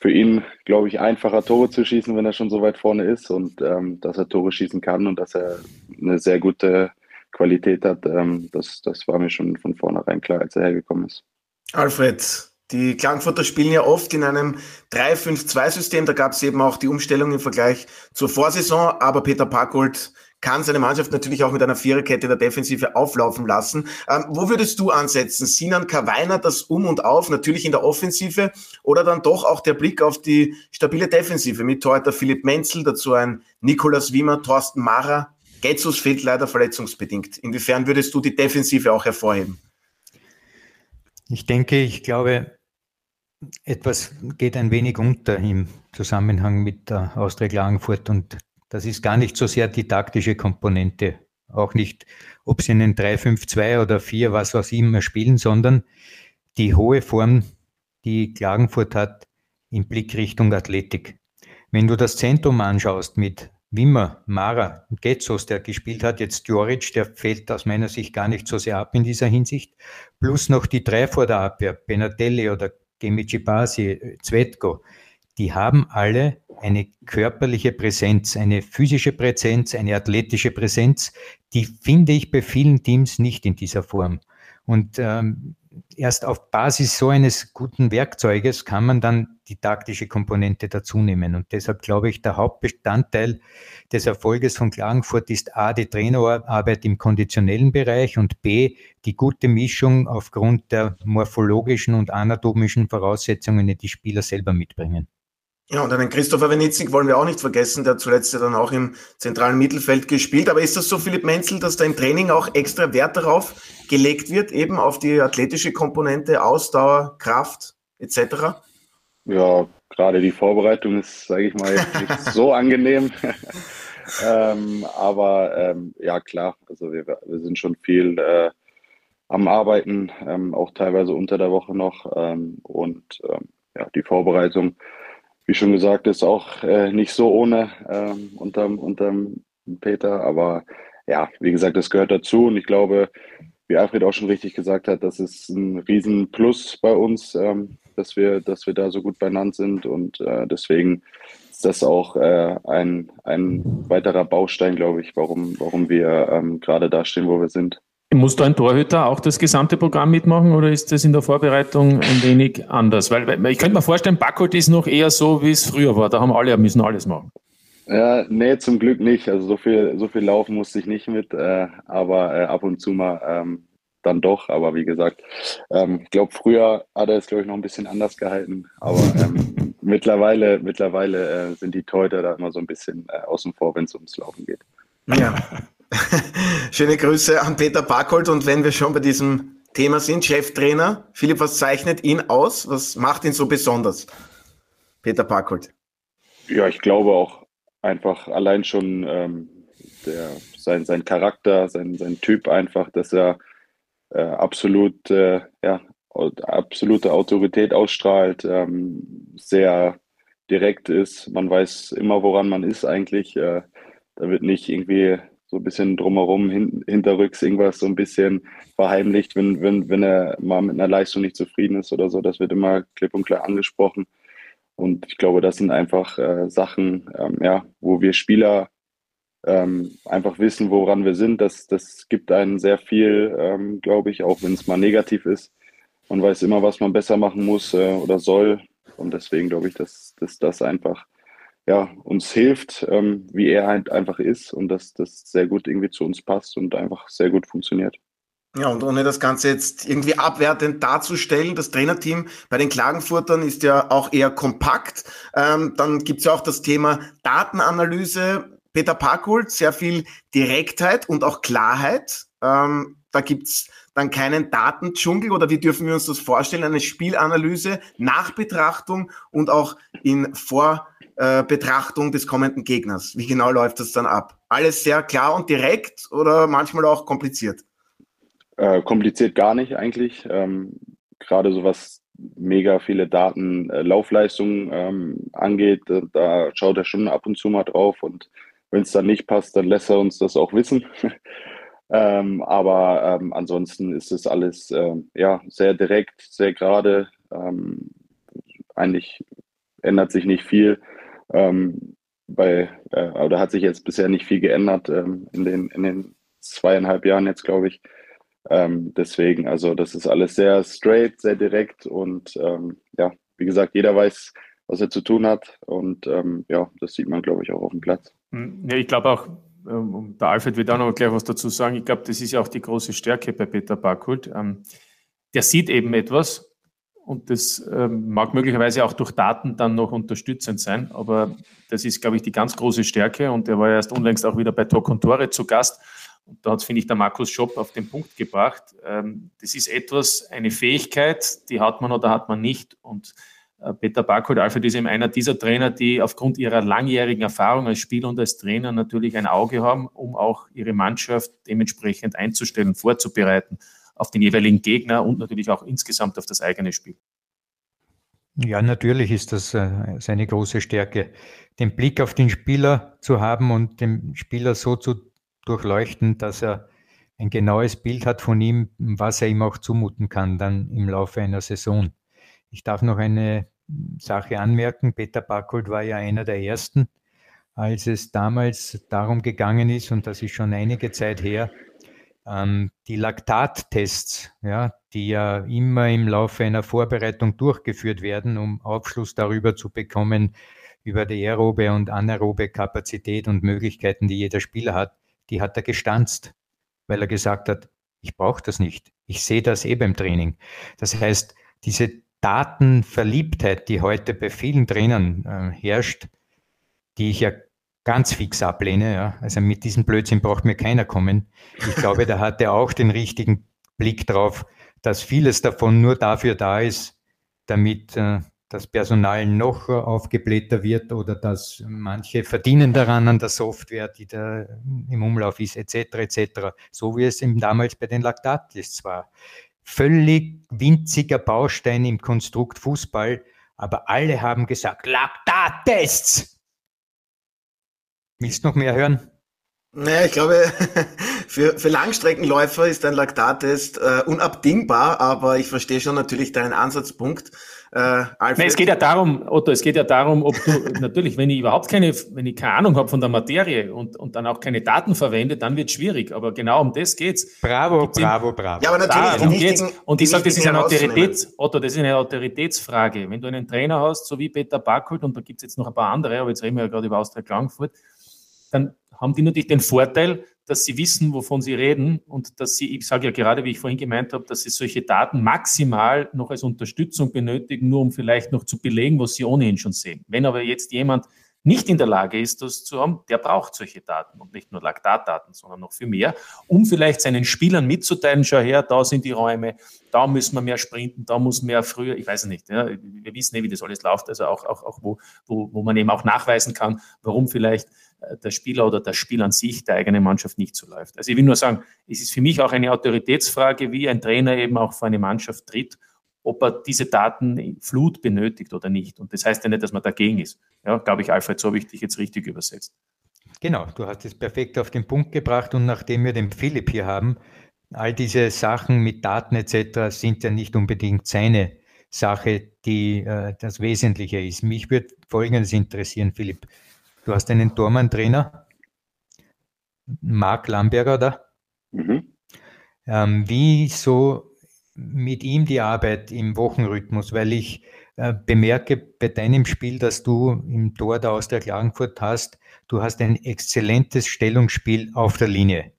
für ihn, glaube ich, einfacher Tore zu schießen, wenn er schon so weit vorne ist und ähm, dass er Tore schießen kann und dass er eine sehr gute Qualität hat, ähm, das, das war mir schon von vornherein klar, als er hergekommen ist. Alfred, die Klangfurter spielen ja oft in einem 3-5-2-System. Da gab es eben auch die Umstellung im Vergleich zur Vorsaison. Aber Peter Parkholt kann seine Mannschaft natürlich auch mit einer Viererkette der Defensive auflaufen lassen. Ähm, wo würdest du ansetzen? Sinan Kawainer das Um und Auf, natürlich in der Offensive oder dann doch auch der Blick auf die stabile Defensive mit Torhüter Philipp Menzel, dazu ein Nikolas Wiemer, Thorsten Mara. Getzus fehlt leider verletzungsbedingt. Inwiefern würdest du die Defensive auch hervorheben? Ich denke, ich glaube, etwas geht ein wenig unter im Zusammenhang mit der Austria Klagenfurt und das ist gar nicht so sehr die taktische Komponente, auch nicht, ob sie einen 3-5-2 oder 4, was auch immer spielen, sondern die hohe Form, die Klagenfurt hat in Blickrichtung Athletik. Wenn du das Zentrum anschaust mit Wimmer, Mara Getzos, der gespielt hat, jetzt Joric, der fällt aus meiner Sicht gar nicht so sehr ab in dieser Hinsicht, plus noch die drei vor der Abwehr, Benatelli oder Gemici Basi, Zvetko, die haben alle eine körperliche Präsenz, eine physische Präsenz, eine athletische Präsenz, die finde ich bei vielen Teams nicht in dieser Form. Und ähm, erst auf Basis so eines guten Werkzeuges kann man dann die taktische Komponente dazu nehmen. Und deshalb glaube ich, der Hauptbestandteil des Erfolges von Klagenfurt ist A, die Trainerarbeit im konditionellen Bereich und B, die gute Mischung aufgrund der morphologischen und anatomischen Voraussetzungen, die die Spieler selber mitbringen. Ja, und einen Christopher Wenitzig wollen wir auch nicht vergessen, der zuletzt ja dann auch im zentralen Mittelfeld gespielt. Aber ist das so, Philipp Menzel, dass da im Training auch extra Wert darauf gelegt wird, eben auf die athletische Komponente, Ausdauer, Kraft etc.? Ja, gerade die Vorbereitung ist, sage ich mal, jetzt nicht so angenehm. ähm, aber ähm, ja, klar, also wir, wir sind schon viel äh, am Arbeiten, ähm, auch teilweise unter der Woche noch. Ähm, und ähm, ja, die Vorbereitung wie schon gesagt, ist auch äh, nicht so ohne ähm, unterm, unterm Peter. Aber ja, wie gesagt, das gehört dazu. Und ich glaube, wie Alfred auch schon richtig gesagt hat, das ist ein Riesenplus bei uns, ähm, dass, wir, dass wir da so gut benannt sind. Und äh, deswegen ist das auch äh, ein, ein weiterer Baustein, glaube ich, warum, warum wir ähm, gerade da stehen, wo wir sind. Muss da ein Torhüter auch das gesamte Programm mitmachen oder ist das in der Vorbereitung ein wenig anders? Weil, ich könnte mir vorstellen, Backholt ist noch eher so, wie es früher war. Da haben alle müssen alles machen. Ja, nee, zum Glück nicht. Also so viel, so viel laufen musste ich nicht mit, äh, aber äh, ab und zu mal ähm, dann doch. Aber wie gesagt, ähm, ich glaube, früher hat er es, glaube ich, noch ein bisschen anders gehalten. Aber ähm, mittlerweile, mittlerweile äh, sind die Torhüter da immer so ein bisschen äh, außen vor, wenn es ums Laufen geht. Ja, Schöne Grüße an Peter Barkold und wenn wir schon bei diesem Thema sind, Cheftrainer, Philipp, was zeichnet ihn aus? Was macht ihn so besonders? Peter Barkold. Ja, ich glaube auch einfach allein schon ähm, der, sein, sein Charakter, sein, sein Typ einfach, dass er äh, absolut, äh, ja, absolute Autorität ausstrahlt, ähm, sehr direkt ist. Man weiß immer, woran man ist eigentlich. Äh, da wird nicht irgendwie so ein bisschen drumherum, hin, hinterrücks irgendwas so ein bisschen verheimlicht, wenn, wenn, wenn er mal mit einer Leistung nicht zufrieden ist oder so. Das wird immer klipp und klar angesprochen. Und ich glaube, das sind einfach äh, Sachen, ähm, ja, wo wir Spieler ähm, einfach wissen, woran wir sind. Das, das gibt einen sehr viel, ähm, glaube ich, auch wenn es mal negativ ist. Man weiß immer, was man besser machen muss äh, oder soll. Und deswegen glaube ich, dass, dass das einfach ja, uns hilft, ähm, wie er halt einfach ist und dass das sehr gut irgendwie zu uns passt und einfach sehr gut funktioniert. Ja, und ohne das Ganze jetzt irgendwie abwertend darzustellen, das Trainerteam bei den Klagenfurtern ist ja auch eher kompakt. Ähm, dann gibt's ja auch das Thema Datenanalyse. Peter Parkholt, sehr viel Direktheit und auch Klarheit. Ähm, da gibt's dann keinen Datendschungel oder wie dürfen wir uns das vorstellen? Eine Spielanalyse, Nachbetrachtung und auch in Vor- äh, Betrachtung des kommenden Gegners. Wie genau läuft das dann ab? Alles sehr klar und direkt oder manchmal auch kompliziert? Äh, kompliziert gar nicht eigentlich. Ähm, Gerade so was mega viele Daten, äh, Laufleistungen ähm, angeht, äh, da schaut er schon ab und zu mal drauf und wenn es dann nicht passt, dann lässt er uns das auch wissen. ähm, aber ähm, ansonsten ist es alles ähm, ja, sehr direkt, sehr gerade. Ähm, eigentlich ändert sich nicht viel. Ähm, bei, äh, da hat sich jetzt bisher nicht viel geändert ähm, in, den, in den zweieinhalb Jahren jetzt, glaube ich. Deswegen, also das ist alles sehr straight, sehr direkt und ja, wie gesagt, jeder weiß, was er zu tun hat und ja, das sieht man, glaube ich, auch auf dem Platz. Hm, ja, ich glaube auch, ähm, der Alfred wird auch noch gleich was dazu sagen. Ich glaube, das ist ja auch die große Stärke bei Peter Barkult. Ähm, der sieht eben etwas, und das ähm, mag möglicherweise auch durch Daten dann noch unterstützend sein, aber das ist, glaube ich, die ganz große Stärke. Und er war ja erst unlängst auch wieder bei Tor und Tore zu Gast. Und da hat, finde ich, der Markus Schopp auf den Punkt gebracht. Ähm, das ist etwas, eine Fähigkeit, die hat man oder hat man nicht. Und Peter Barkholt Alfred ist eben einer dieser Trainer, die aufgrund ihrer langjährigen Erfahrung als Spieler und als Trainer natürlich ein Auge haben, um auch ihre Mannschaft dementsprechend einzustellen, vorzubereiten auf den jeweiligen Gegner und natürlich auch insgesamt auf das eigene Spiel. Ja, natürlich ist das äh, seine große Stärke, den Blick auf den Spieler zu haben und den Spieler so zu durchleuchten, dass er ein genaues Bild hat von ihm, was er ihm auch zumuten kann dann im Laufe einer Saison. Ich darf noch eine Sache anmerken. Peter Barkold war ja einer der ersten, als es damals darum gegangen ist, und das ist schon einige Zeit her, Ähm, die Laktattests, ja, die ja immer im Laufe einer Vorbereitung durchgeführt werden, um Aufschluss darüber zu bekommen, über die aerobe und anaerobe Kapazität und Möglichkeiten, die jeder Spieler hat, die hat er gestanzt, weil er gesagt hat, ich brauche das nicht. Ich sehe das eh beim Training. Das heißt, diese Datenverliebtheit, die heute bei vielen Trainern äh, herrscht, die ich ja ganz fix ablehne, ja. also mit diesem Blödsinn braucht mir keiner kommen. Ich glaube, da hat er auch den richtigen Blick drauf, dass vieles davon nur dafür da ist, damit äh, das Personal noch aufgeblähter wird oder dass manche verdienen daran an der Software, die da im Umlauf ist, etc. etc. So wie es eben damals bei den Laktattests war. Völlig winziger Baustein im Konstrukt Fußball, aber alle haben gesagt, Laktattests! Willst du noch mehr hören? Naja, ich glaube, für, für Langstreckenläufer ist ein Laktattest äh, unabdingbar, aber ich verstehe schon natürlich deinen Ansatzpunkt. Äh, Nein, es geht ja darum, Otto, es geht ja darum, ob du natürlich, wenn ich überhaupt keine, wenn ich keine Ahnung habe von der Materie und, und dann auch keine Daten verwende, dann wird es schwierig. Aber genau um das geht's. Bravo, bravo, bravo. Ja, aber natürlich. Darum geht's. Und ich sage, das ist eine Autorität, Otto, das ist eine Autoritätsfrage. Wenn du einen Trainer hast, so wie Peter Backholt, und da gibt es jetzt noch ein paar andere, aber jetzt reden wir ja gerade über Austria Klangfurt, dann haben die natürlich den Vorteil, dass sie wissen, wovon sie reden und dass sie, ich sage ja gerade, wie ich vorhin gemeint habe, dass sie solche Daten maximal noch als Unterstützung benötigen, nur um vielleicht noch zu belegen, was sie ohnehin schon sehen. Wenn aber jetzt jemand nicht in der Lage ist, das zu haben, der braucht solche Daten und nicht nur Laktatdaten, sondern noch viel mehr, um vielleicht seinen Spielern mitzuteilen, schau her, da sind die Räume, da müssen wir mehr sprinten, da muss mehr früher, ich weiß es nicht, ja, wir wissen nicht, wie das alles läuft, also auch, auch, auch wo, wo, wo man eben auch nachweisen kann, warum vielleicht äh, der Spieler oder das Spiel an sich der eigenen Mannschaft nicht so läuft. Also ich will nur sagen, es ist für mich auch eine Autoritätsfrage, wie ein Trainer eben auch vor eine Mannschaft tritt, ob er diese Datenflut benötigt oder nicht. Und das heißt ja nicht, dass man dagegen ist. Ja, glaube ich, Alfred, so habe ich dich jetzt richtig übersetzt. Genau, du hast es perfekt auf den Punkt gebracht und nachdem wir den Philipp hier haben, all diese Sachen mit Daten etc. sind ja nicht unbedingt seine Sache, die äh, das Wesentliche ist. Mich würde Folgendes interessieren, Philipp. Du hast einen Tormann-Trainer, Marc Lamberger da. Mhm. Ähm, wie so mit ihm die Arbeit im Wochenrhythmus? Weil ich äh, bemerke bei deinem Spiel, dass du im Tor der Austria Klagenfurt hast, du hast ein exzellentes Stellungsspiel auf der Linie.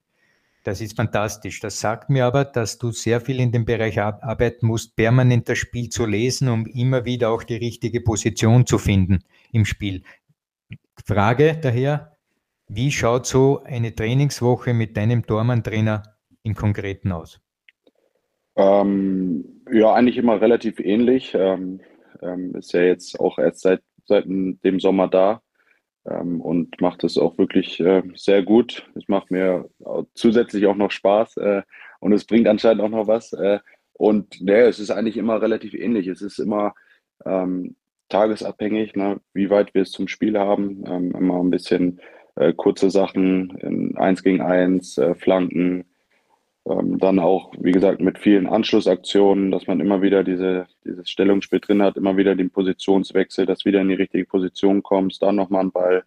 Das ist fantastisch. Das sagt mir aber, dass du sehr viel in dem Bereich arbeiten musst, permanent das Spiel zu lesen, um immer wieder auch die richtige Position zu finden im Spiel. Frage daher, wie schaut so eine Trainingswoche mit deinem Tormann-Trainer im Konkreten aus? Ähm, ja, eigentlich immer relativ ähnlich. Ähm, ähm, ist ja jetzt auch erst seit, seit dem Sommer da ähm, und macht es auch wirklich äh, sehr gut. Es macht mir zusätzlich auch noch Spaß äh, und es bringt anscheinend auch noch was. Äh, und ne, es ist eigentlich immer relativ ähnlich. Es ist immer ähm, tagesabhängig, ne, wie weit wir es zum Spiel haben. Ähm, immer ein bisschen äh, kurze Sachen in 1 gegen 1, äh, Flanken. Ähm, dann auch, wie gesagt, mit vielen Anschlussaktionen, dass man immer wieder diese, dieses Stellungsspiel drin hat, immer wieder den Positionswechsel, dass wieder in die richtige Position kommst, dann nochmal ein Ball.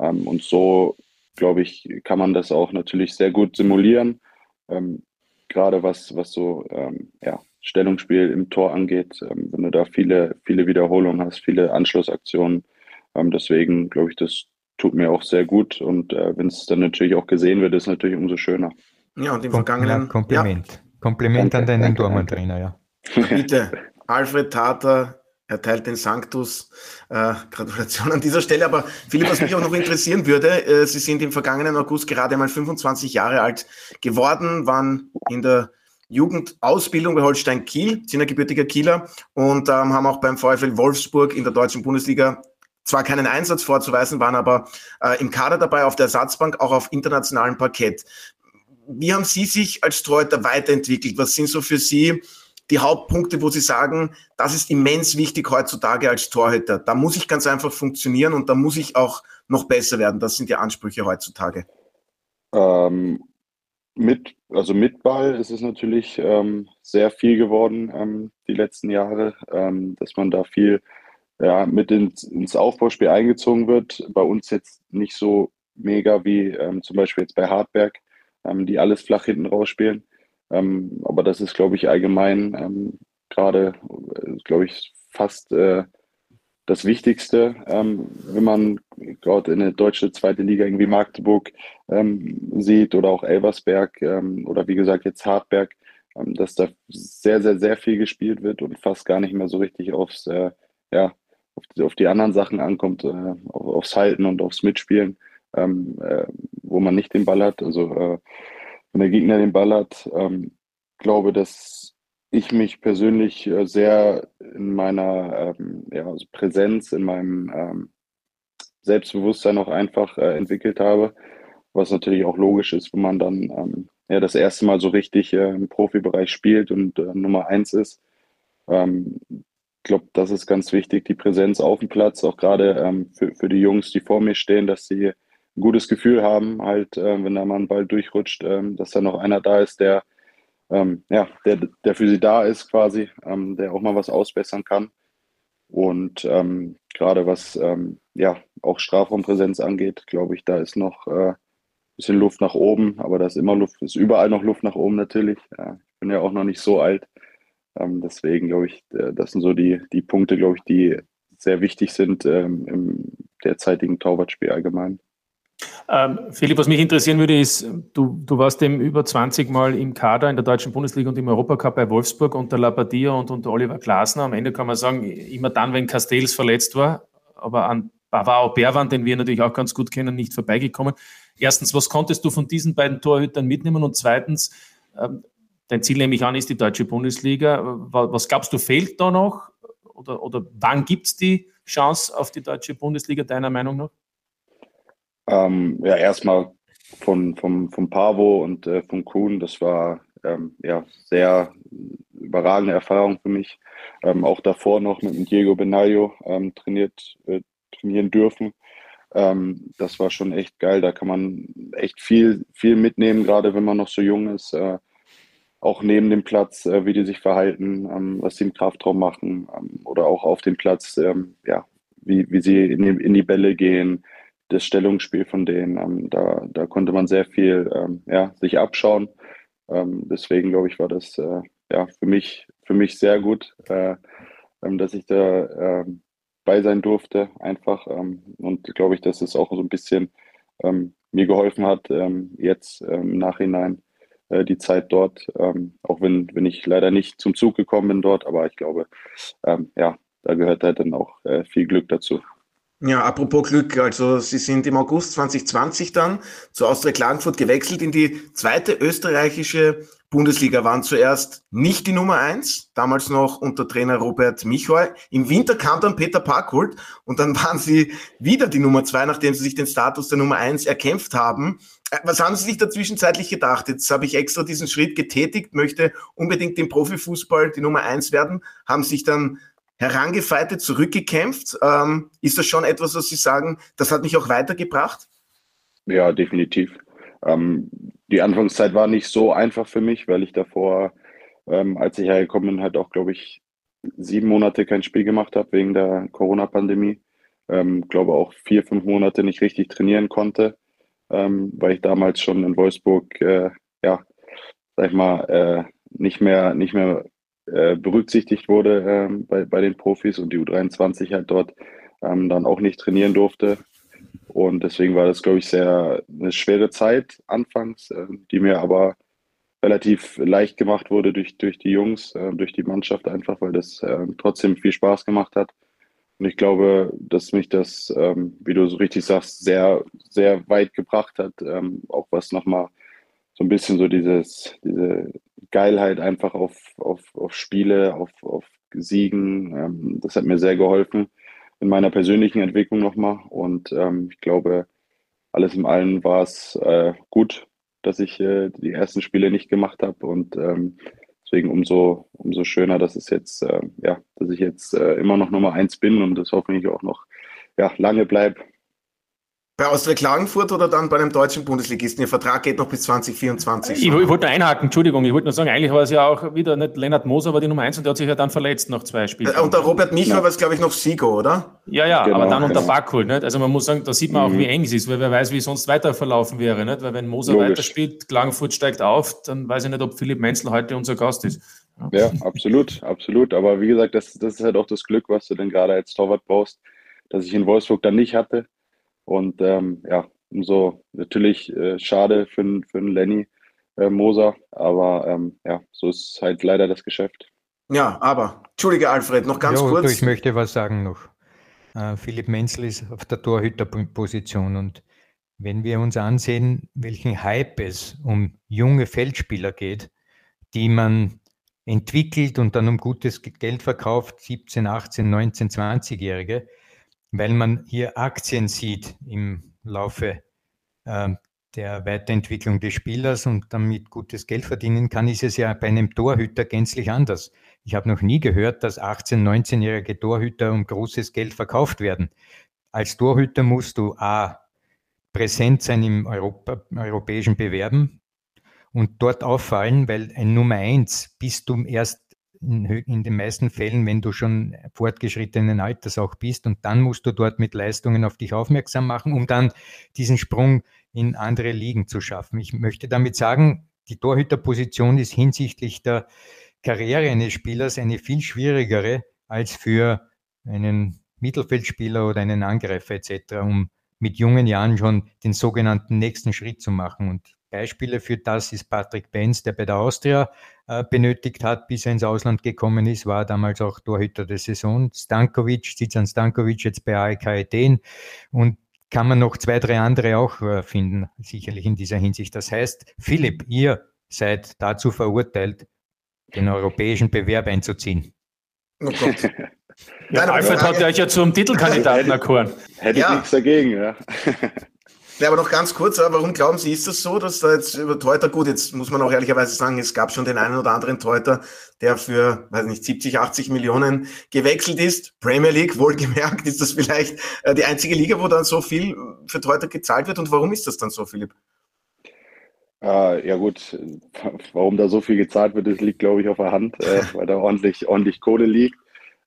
Ähm, und so, glaube ich, kann man das auch natürlich sehr gut simulieren. Ähm, gerade was, was so ähm, ja, Stellungsspiel im Tor angeht, ähm, wenn du da viele, viele Wiederholungen hast, viele Anschlussaktionen. Ähm, deswegen glaube ich, das tut mir auch sehr gut. Und äh, wenn es dann natürlich auch gesehen wird, ist natürlich umso schöner. Ja, und im vergangenen. Kompliment. Ja. Kompliment an deinen Dormann-Trainer, ja. Bitte, Alfred Tater erteilt den Sanctus. Äh, Gratulation an dieser Stelle. Aber Philipp, was mich auch noch interessieren würde, äh, Sie sind im vergangenen August gerade einmal 25 Jahre alt geworden, waren in der Jugendausbildung bei Holstein Kiel, sind ein gebürtiger Kieler und ähm, haben auch beim VfL Wolfsburg in der deutschen Bundesliga zwar keinen Einsatz vorzuweisen, waren aber äh, im Kader dabei, auf der Ersatzbank, auch auf internationalem Parkett. Wie haben Sie sich als Torhüter weiterentwickelt? Was sind so für Sie die Hauptpunkte, wo Sie sagen, das ist immens wichtig heutzutage als Torhüter? Da muss ich ganz einfach funktionieren und da muss ich auch noch besser werden. Das sind die Ansprüche heutzutage. Ähm, mit, also mit Ball ist es natürlich ähm, sehr viel geworden ähm, die letzten Jahre, ähm, dass man da viel ja, mit ins, ins Aufbauspiel eingezogen wird. Bei uns jetzt nicht so mega wie ähm, zum Beispiel jetzt bei Hartberg. Ähm, die alles flach hinten rausspielen. Ähm, aber das ist, glaube ich, allgemein ähm, gerade, äh, glaube ich, fast äh, das Wichtigste, ähm, wenn man gerade in der deutsche zweite Liga irgendwie Magdeburg ähm, sieht oder auch Elversberg ähm, oder wie gesagt jetzt Hartberg, dass da sehr, sehr, sehr viel gespielt wird und fast gar nicht mehr so richtig aufs, äh, ja, auf die, auf die, anderen Sachen ankommt, äh, aufs Halten und aufs Mitspielen, ähm, äh, wo man nicht den Ball hat. Also äh, wenn der Gegner den Ball hat, ähm, glaube, dass ich mich persönlich äh, sehr in meiner ähm, ja, also Präsenz, in meinem ähm, Selbstbewusstsein auch einfach äh, entwickelt habe, was natürlich auch logisch ist, wenn man dann ähm, ja, das erste Mal so richtig äh, im Profibereich spielt und äh, Nummer eins ist. Ähm, ich glaube, das ist ganz wichtig, die Präsenz auf dem Platz, auch gerade ähm, für, für die Jungs, die vor mir stehen, dass sie gutes Gefühl haben, halt, äh, wenn da mal ein Ball durchrutscht, ähm, dass da noch einer da ist, der ähm, ja, der, der für sie da ist quasi, ähm, der auch mal was ausbessern kann. Und ähm, gerade was ähm, ja auch Strafraumpräsenz angeht, glaube ich, da ist noch äh, ein bisschen Luft nach oben, aber da ist immer Luft, ist überall noch Luft nach oben natürlich. Ja, ich bin ja auch noch nicht so alt. Ähm, deswegen glaube ich, äh, das sind so die, die Punkte, glaube ich, die sehr wichtig sind im derzeitigen Torwartspiel allgemein. Ähm, Philipp, was mich interessieren würde, ist, du, du warst eben über 20 Mal im Kader in der deutschen Bundesliga und im Europacup bei Wolfsburg unter Labadia und unter Oliver Glasner. Am Ende kann man sagen, immer dann, wenn Castells verletzt war, aber an Bavaro Berwan, den wir natürlich auch ganz gut kennen, nicht vorbeigekommen. Erstens, was konntest du von diesen beiden Torhütern mitnehmen? Und zweitens, ähm, dein Ziel nehme ich an, ist die deutsche Bundesliga. Was glaubst du, fehlt da noch? Oder, oder wann gibt es die Chance auf die deutsche Bundesliga, deiner Meinung nach? Ähm, ja, erstmal von, vom, vom Pavo und äh, vom Kuhn, das war ähm, ja sehr überragende Erfahrung für mich. Ähm, auch davor noch mit dem Diego Benaglio ähm, trainiert, äh, trainieren dürfen. Ähm, das war schon echt geil. Da kann man echt viel, viel mitnehmen, gerade wenn man noch so jung ist. Äh, auch neben dem Platz, äh, wie die sich verhalten, ähm, was sie im Kraftraum machen oder auch auf dem Platz, ja, wie, wie sie in die, in die Bälle gehen, das Stellungsspiel von denen. Ähm, da, da konnte man sehr viel ähm, ja, sich abschauen. Ähm, deswegen glaube ich, war das äh, ja, für, mich, für mich sehr gut, äh, ähm, dass ich da ähm, bei sein durfte, einfach. Ähm, und glaube ich, dass es auch so ein bisschen mir geholfen hat, jetzt im Nachhinein äh, die Zeit dort, auch wenn, wenn ich leider nicht zum Zug gekommen bin dort, aber ich glaube, ja, da gehört halt dann auch äh, viel Glück dazu. Ja, apropos Glück, also Sie sind im August 2020 dann zu Austria Klagenfurt gewechselt in die zweite österreichische Bundesliga, waren zuerst nicht die Nummer eins, damals noch unter Trainer Robert Michol. Im Winter kam dann Peter Parkholt und dann waren Sie wieder die Nummer zwei, nachdem Sie sich den Status der Nummer eins erkämpft haben. Äh, was haben Sie sich da zwischenzeitlich gedacht? Jetzt habe ich extra diesen Schritt getätigt, möchte unbedingt im Profifußball die Nummer eins werden, haben sich dann herangefeitet, zurückgekämpft. Ähm, ist das schon etwas, was Sie sagen, das hat mich auch weitergebracht? Ja, definitiv. Ähm, die Anfangszeit war nicht so einfach für mich, weil ich davor, ähm, als ich hergekommen bin, halt auch, glaube ich, sieben Monate kein Spiel gemacht habe wegen der Corona-Pandemie. Ähm, glaube auch vier, fünf Monate nicht richtig trainieren konnte, ähm, weil ich damals schon in Wolfsburg, äh, ja, sag ich mal, äh, nicht mehr, nicht mehr äh, berücksichtigt wurde ähm, bei, bei den Profis und die U23 halt dort ähm, dann auch nicht trainieren durfte. Und deswegen war das, glaube ich, sehr eine schwere Zeit anfangs, äh, die mir aber relativ leicht gemacht wurde durch, durch die Jungs, äh, durch die Mannschaft einfach, weil das äh, trotzdem viel Spaß gemacht hat. Und ich glaube, dass mich das, ähm, wie du so richtig sagst, sehr, sehr weit gebracht hat, ähm, auch was nochmal so ein bisschen so dieses, diese Geilheit einfach auf, auf, auf Spiele, auf, auf Siegen. Ähm, das hat mir sehr geholfen in meiner persönlichen Entwicklung nochmal. Und ähm, ich glaube, alles in allem war es äh, gut, dass ich äh, die ersten Spiele nicht gemacht habe. Und ähm, deswegen umso, umso schöner, dass es jetzt, äh, ja, dass ich jetzt äh, immer noch Nummer eins bin und das hoffentlich auch noch ja, lange bleibe. Bei Austria Klagenfurt oder dann bei einem deutschen Bundesligisten? Ihr Vertrag geht noch bis 2024. Ich, ich wollte einhaken, Entschuldigung, ich wollte nur sagen, eigentlich war es ja auch wieder nicht Lennart Moser war die Nummer eins und der hat sich ja dann verletzt nach zwei Spielen. Äh, und der Robert Michel ja. war es, glaube ich, noch Sigo, oder? Ja, ja, genau, aber dann unter genau. Backhol. Nicht? Also man muss sagen, da sieht man mhm. auch, wie eng es ist, weil wer weiß, wie es sonst weiter verlaufen wäre. Nicht? Weil wenn Moser Logisch. weiterspielt, Klagenfurt steigt auf, dann weiß ich nicht, ob Philipp Menzel heute unser Gast ist. Ja, ja absolut, absolut. Aber wie gesagt, das, das ist halt auch das Glück, was du denn gerade als Torwart brauchst, dass ich in Wolfsburg dann nicht hatte. Und ähm, ja, umso natürlich äh, schade für, für einen Lenny äh, Moser, aber ähm, ja, so ist halt leider das Geschäft. Ja, aber, Entschuldige Alfred, noch ganz ja, kurz. Ich möchte was sagen noch. Äh, Philipp Menzel ist auf der Torhüterposition und wenn wir uns ansehen, welchen Hype es um junge Feldspieler geht, die man entwickelt und dann um gutes Geld verkauft, 17, 18, 19, 20-Jährige, weil man hier Aktien sieht im Laufe äh, der Weiterentwicklung des Spielers und damit gutes Geld verdienen kann, ist es ja bei einem Torhüter gänzlich anders. Ich habe noch nie gehört, dass 18-, 19-jährige Torhüter um großes Geld verkauft werden. Als Torhüter musst du A, präsent sein im Europa, europäischen Bewerben und dort auffallen, weil ein Nummer eins bist du erst in, in, den meisten Fällen, wenn du schon fortgeschrittenen Alters auch bist. Und dann musst du dort mit Leistungen auf dich aufmerksam machen, um dann diesen Sprung in andere Ligen zu schaffen. Ich möchte damit sagen, die Torhüterposition ist hinsichtlich der Karriere eines Spielers eine viel schwierigere als für einen Mittelfeldspieler oder einen Angreifer etc., um mit jungen Jahren schon den sogenannten nächsten Schritt zu machen. Und Beispiele für das ist Patrick Benz, der bei der Austria benötigt hat, bis er ins Ausland gekommen ist, war damals auch Torhüter der Saison. Stankovic, Zizan Stankovic jetzt bei AEK Athen und kann man noch zwei, drei andere auch äh, finden, sicherlich in dieser Hinsicht. Das heißt, Philipp, ihr seid dazu verurteilt, den europäischen Bewerb einzuziehen. Oh Gott. ja, Alfred hat euch ja zum Titelkandidaten erkoren. Hätte ich ja. nichts dagegen, ja. Ja, aber noch ganz kurz, warum glauben Sie, ist das so, dass da jetzt über Teuter, gut, jetzt muss man auch ehrlicherweise sagen, es gab schon den einen oder anderen Teuter, der für, weiß nicht, 70, 80 Millionen gewechselt ist. Premier League, wohlgemerkt, ist das vielleicht äh, die einzige Liga, wo dann so viel für Teuter gezahlt wird. Und warum ist das dann so, Philipp? Äh, ja gut, warum da so viel gezahlt wird, das liegt, glaube ich, auf der Hand, äh, weil da ordentlich, ordentlich Kohle liegt.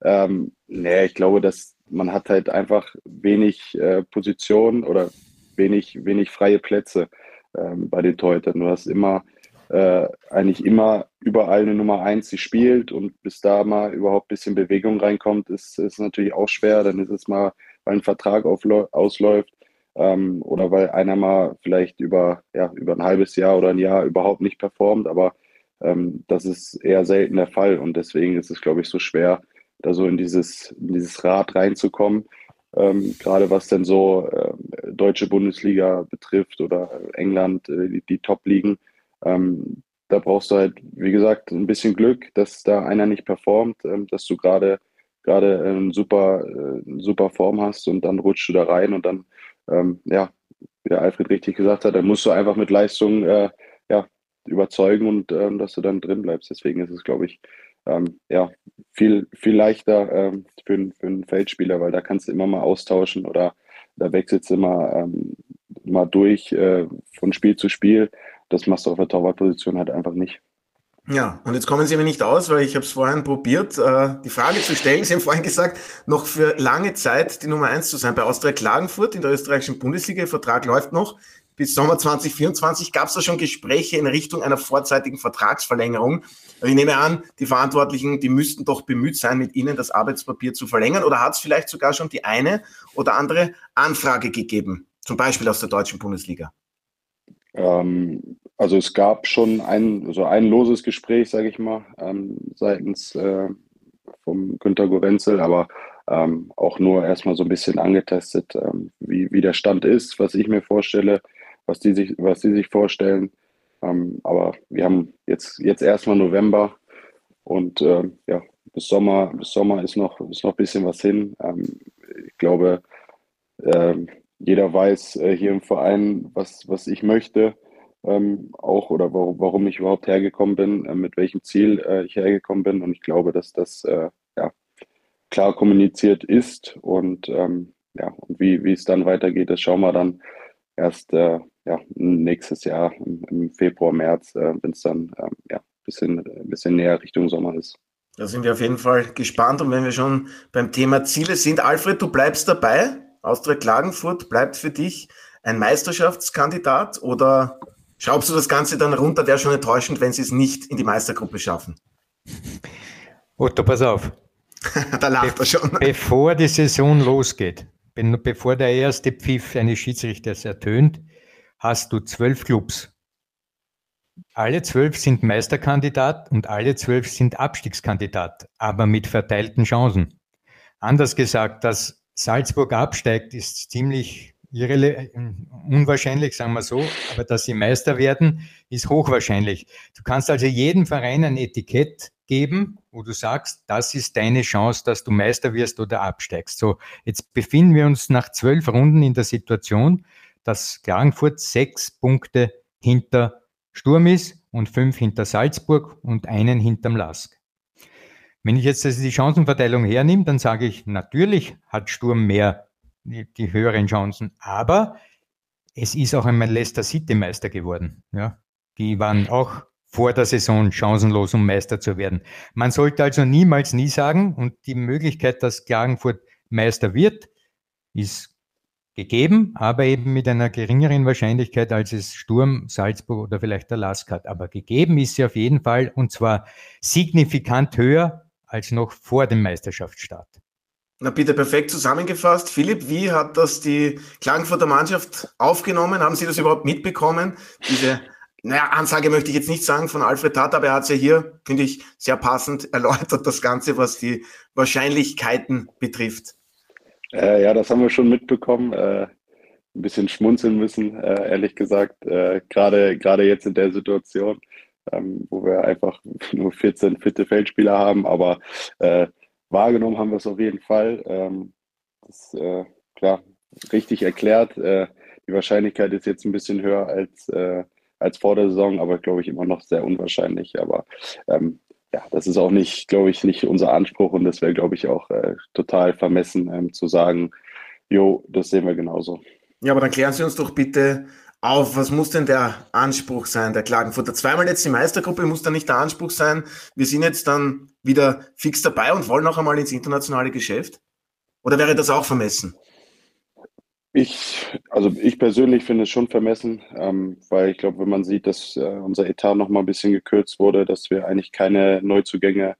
Ähm, nee, ich glaube, dass man hat halt einfach wenig äh, Position oder wenig, wenig freie Plätze ähm, bei den Torhütern. Du hast immer, äh, eigentlich immer überall eine Nummer eins, die spielt und bis da mal überhaupt ein bisschen Bewegung reinkommt, ist, ist natürlich auch schwer. Dann ist es mal, weil ein Vertrag ausläuft ähm, oder weil einer mal vielleicht über, ja, über ein halbes Jahr oder ein Jahr überhaupt nicht performt, aber ähm, das ist eher selten der Fall und deswegen ist es, glaube ich, so schwer, da so in dieses, in dieses Rad reinzukommen ähm, gerade was denn so äh, deutsche Bundesliga betrifft oder England, äh, die, die Top-Ligen. Ähm, da brauchst du halt, wie gesagt, ein bisschen Glück, dass da einer nicht performt, ähm, dass du gerade gerade eine super, äh, super Form hast und dann rutschst du da rein und dann, ähm, ja, wie der Alfred richtig gesagt hat, dann musst du einfach mit Leistung äh, ja, überzeugen und ähm, dass du dann drin bleibst. Deswegen ist es, glaube ich, ähm, ja, viel, viel leichter ähm, für, für einen Feldspieler, weil da kannst du immer mal austauschen oder da wechselst du immer, ähm, mal durch äh, von Spiel zu Spiel. Das machst du auf der Torwartposition halt einfach nicht. Ja, und jetzt kommen Sie mir nicht aus, weil ich habe es vorhin probiert, äh, die Frage zu stellen. Sie haben vorhin gesagt, noch für lange Zeit die Nummer eins zu sein bei Austria Klagenfurt in der österreichischen Bundesliga. Der Vertrag läuft noch bis Sommer 2024 gab es da schon Gespräche in Richtung einer vorzeitigen Vertragsverlängerung. Ich nehme an, die Verantwortlichen, die müssten doch bemüht sein, mit Ihnen das Arbeitspapier zu verlängern. Oder hat es vielleicht sogar schon die eine oder andere Anfrage gegeben, zum Beispiel aus der deutschen Bundesliga? Ähm, also es gab schon ein, also ein loses Gespräch, sage ich mal, ähm, seitens äh, vom Günter Gorenzel, aber ähm, auch nur erstmal so ein bisschen angetestet, ähm, wie, wie der Stand ist, was ich mir vorstelle was die sich, was die sich vorstellen. Ähm, aber wir haben jetzt, jetzt erstmal November und äh, ja, bis Sommer, bis Sommer ist noch, ist noch ein bisschen was hin. Ähm, ich glaube, äh, jeder weiß äh, hier im Verein, was, was ich möchte, ähm, auch oder warum, warum ich überhaupt hergekommen bin, äh, mit welchem Ziel äh, ich hergekommen bin. Und ich glaube, dass das äh, ja, klar kommuniziert ist und ähm, ja, und wie, wie es dann weitergeht, das schauen wir dann erst äh, ja, nächstes Jahr im, im Februar, März, äh, wenn es dann ähm, ja, bisschen, ein bisschen näher Richtung Sommer ist. Da sind wir auf jeden Fall gespannt. Und wenn wir schon beim Thema Ziele sind, Alfred, du bleibst dabei. Austria Klagenfurt bleibt für dich ein Meisterschaftskandidat oder schraubst du das Ganze dann runter? Wäre schon enttäuschend, wenn sie es nicht in die Meistergruppe schaffen. Otto, pass auf. da lacht er schon. Bevor die Saison losgeht, bevor der erste Pfiff eines Schiedsrichters ertönt, hast du zwölf Clubs. Alle zwölf sind Meisterkandidat und alle zwölf sind Abstiegskandidat, aber mit verteilten Chancen. Anders gesagt, dass Salzburg absteigt, ist ziemlich unwahrscheinlich, sagen wir so, aber dass sie Meister werden, ist hochwahrscheinlich. Du kannst also jedem Verein ein Etikett geben, wo du sagst, das ist deine Chance, dass du Meister wirst oder absteigst. So, jetzt befinden wir uns nach zwölf Runden in der Situation, dass Klagenfurt sechs Punkte hinter Sturm ist und fünf hinter Salzburg und einen hinterm Lask. Wenn ich jetzt also die Chancenverteilung hernehme, dann sage ich, natürlich hat Sturm mehr die, höheren Chancen, aber es ist auch einmal Leicester City Meister geworden. Ja, die waren auch vor der Saison chancenlos, um Meister zu werden. Man sollte also niemals nie sagen, und die Möglichkeit, dass Klagenfurt Meister wird, ist gegeben, aber eben mit einer geringeren Wahrscheinlichkeit, als es Sturm, Salzburg oder vielleicht der Lask hat. Aber gegeben ist sie auf jeden Fall und zwar signifikant höher als noch vor dem Meisterschaftsstart. Na bitte perfekt zusammengefasst. Philipp, wie hat das die Klagenfurter Mannschaft aufgenommen? Haben Sie das überhaupt mitbekommen? Diese, naja, Ansage möchte ich jetzt nicht sagen von Alfred Tat, aber er hat es ja hier, finde ich, sehr passend erläutert, das Ganze, was die Wahrscheinlichkeiten betrifft. Äh, ja, das haben wir schon mitbekommen. Äh, ein bisschen schmunzeln müssen, äh, ehrlich gesagt. Äh, gerade gerade jetzt in der Situation, ähm, wo wir einfach nur 14 fitte Feldspieler haben, aber äh, wahrgenommen haben wir es auf jeden Fall. Ähm, das äh, klar richtig erklärt. die Wahrscheinlichkeit ist jetzt ein bisschen höher als als vor der Saison, aber glaube ich immer noch sehr unwahrscheinlich. Aber ähm, ja, das ist auch nicht, glaube ich, nicht unser Anspruch und das wäre, glaube ich, auch äh, total vermessen ähm, zu sagen, jo, das sehen wir genauso. Ja, aber dann klären Sie uns doch bitte auf, was muss denn der Anspruch sein, der Klagenfurter? Zweimal jetzt die Meistergruppe muss da nicht der Anspruch sein. Wir sind jetzt dann wieder fix dabei und wollen noch einmal ins internationale Geschäft? Oder wäre das auch vermessen? Ich, also ich persönlich finde es schon vermessen, ähm, weil ich glaube, wenn man sieht, dass äh, unser Etat noch mal ein bisschen gekürzt wurde, dass wir eigentlich keine Neuzugänge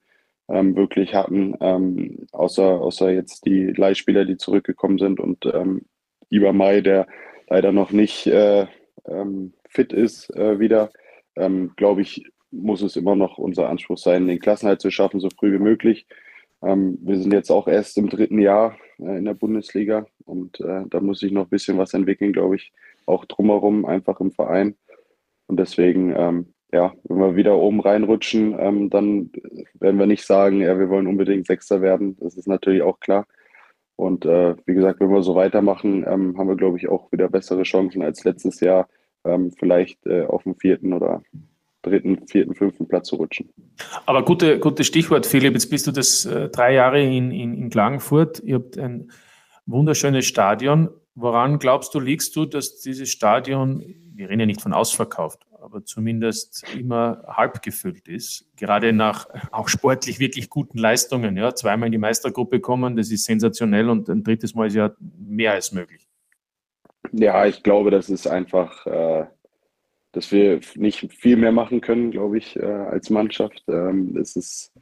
ähm, wirklich hatten, ähm, außer, außer jetzt die Leihspieler, die zurückgekommen sind und ähm, Iber Mai, der leider noch nicht äh, ähm, fit ist äh, wieder, ähm, glaube ich, muss es immer noch unser Anspruch sein, den Klassenhalt zu schaffen, so früh wie möglich. Ähm, wir sind jetzt auch erst im dritten Jahr äh, in der Bundesliga und äh, da muss sich noch ein bisschen was entwickeln, glaube ich, auch drumherum, einfach im Verein. Und deswegen, ähm, ja, wenn wir wieder oben reinrutschen, ähm, dann werden wir nicht sagen, ja, wir wollen unbedingt Sechster werden. Das ist natürlich auch klar. Und äh, wie gesagt, wenn wir so weitermachen, ähm, haben wir, glaube ich, auch wieder bessere Chancen als letztes Jahr, ähm, vielleicht äh, auf dem vierten oder dritten, vierten, fünften Platz zu rutschen. Aber gute, gutes Stichwort, Philipp. Jetzt bist du das äh, drei Jahre in, in, in Klagenfurt. Ihr habt ein wunderschönes Stadion. Woran glaubst du, liegst du, dass dieses Stadion, wir reden ja nicht von ausverkauft, aber zumindest immer halb gefüllt ist? Gerade nach auch sportlich wirklich guten Leistungen. Ja, zweimal in die Meistergruppe kommen, das ist sensationell und ein drittes Mal ist ja mehr als möglich. Ja, ich glaube, das ist einfach äh, dass wir nicht viel mehr machen können, glaube ich, äh, als Mannschaft. Ähm, es ist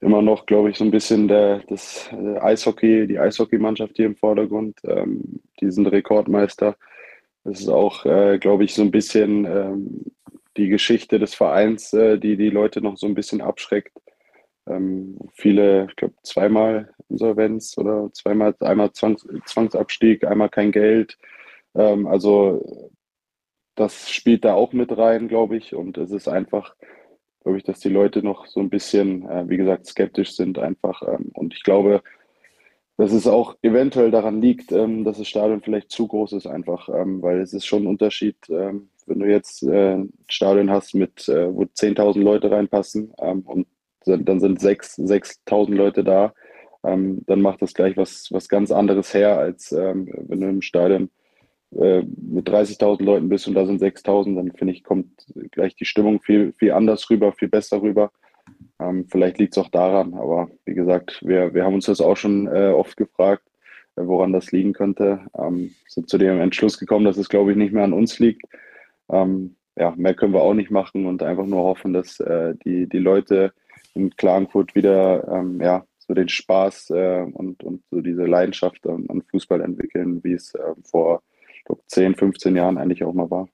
immer noch, glaube ich, so ein bisschen der, das äh, Eishockey, die Eishockeymannschaft hier im Vordergrund. Ähm, die sind Rekordmeister. Es ist auch, äh, glaube ich, so ein bisschen ähm, die Geschichte des Vereins, äh, die die Leute noch so ein bisschen abschreckt. Ähm, viele, ich glaube, zweimal Insolvenz oder zweimal, einmal Zwangs Zwangsabstieg, einmal kein Geld. Ähm, also das spielt da auch mit rein, glaube ich. Und es ist einfach, glaube ich, dass die Leute noch so ein bisschen, äh, wie gesagt, skeptisch sind einfach. Ähm, und ich glaube, dass es auch eventuell daran liegt, ähm, dass das Stadion vielleicht zu groß ist einfach, ähm, weil es ist schon ein Unterschied, ähm, wenn du jetzt äh, ein Stadion hast, mit, äh, wo 10.000 Leute reinpassen ähm, und dann sind 6.000 Leute da. ähm, dann macht das gleich was, was ganz anderes her, als wenn du im Stadion äh, mit 30.000 Leuten bist und da sind 6.000, dann finde ich, kommt gleich die Stimmung viel, viel anders rüber, viel besser rüber. Ähm, vielleicht liegt es auch daran, aber wie gesagt, wir, wir haben uns das auch schon äh, oft gefragt, äh, woran das liegen könnte. Ähm, sind zu dem Entschluss gekommen, dass es, glaube ich, nicht mehr an uns liegt. Ähm, ja, mehr können wir auch nicht machen und einfach nur hoffen, dass äh, die, die Leute in Klagenfurt wieder ähm, ja, so den Spaß äh, und, und so diese Leidenschaft an, an Fußball entwickeln, wie es äh, vor glaub, 10, 15 Jahren eigentlich auch mal war.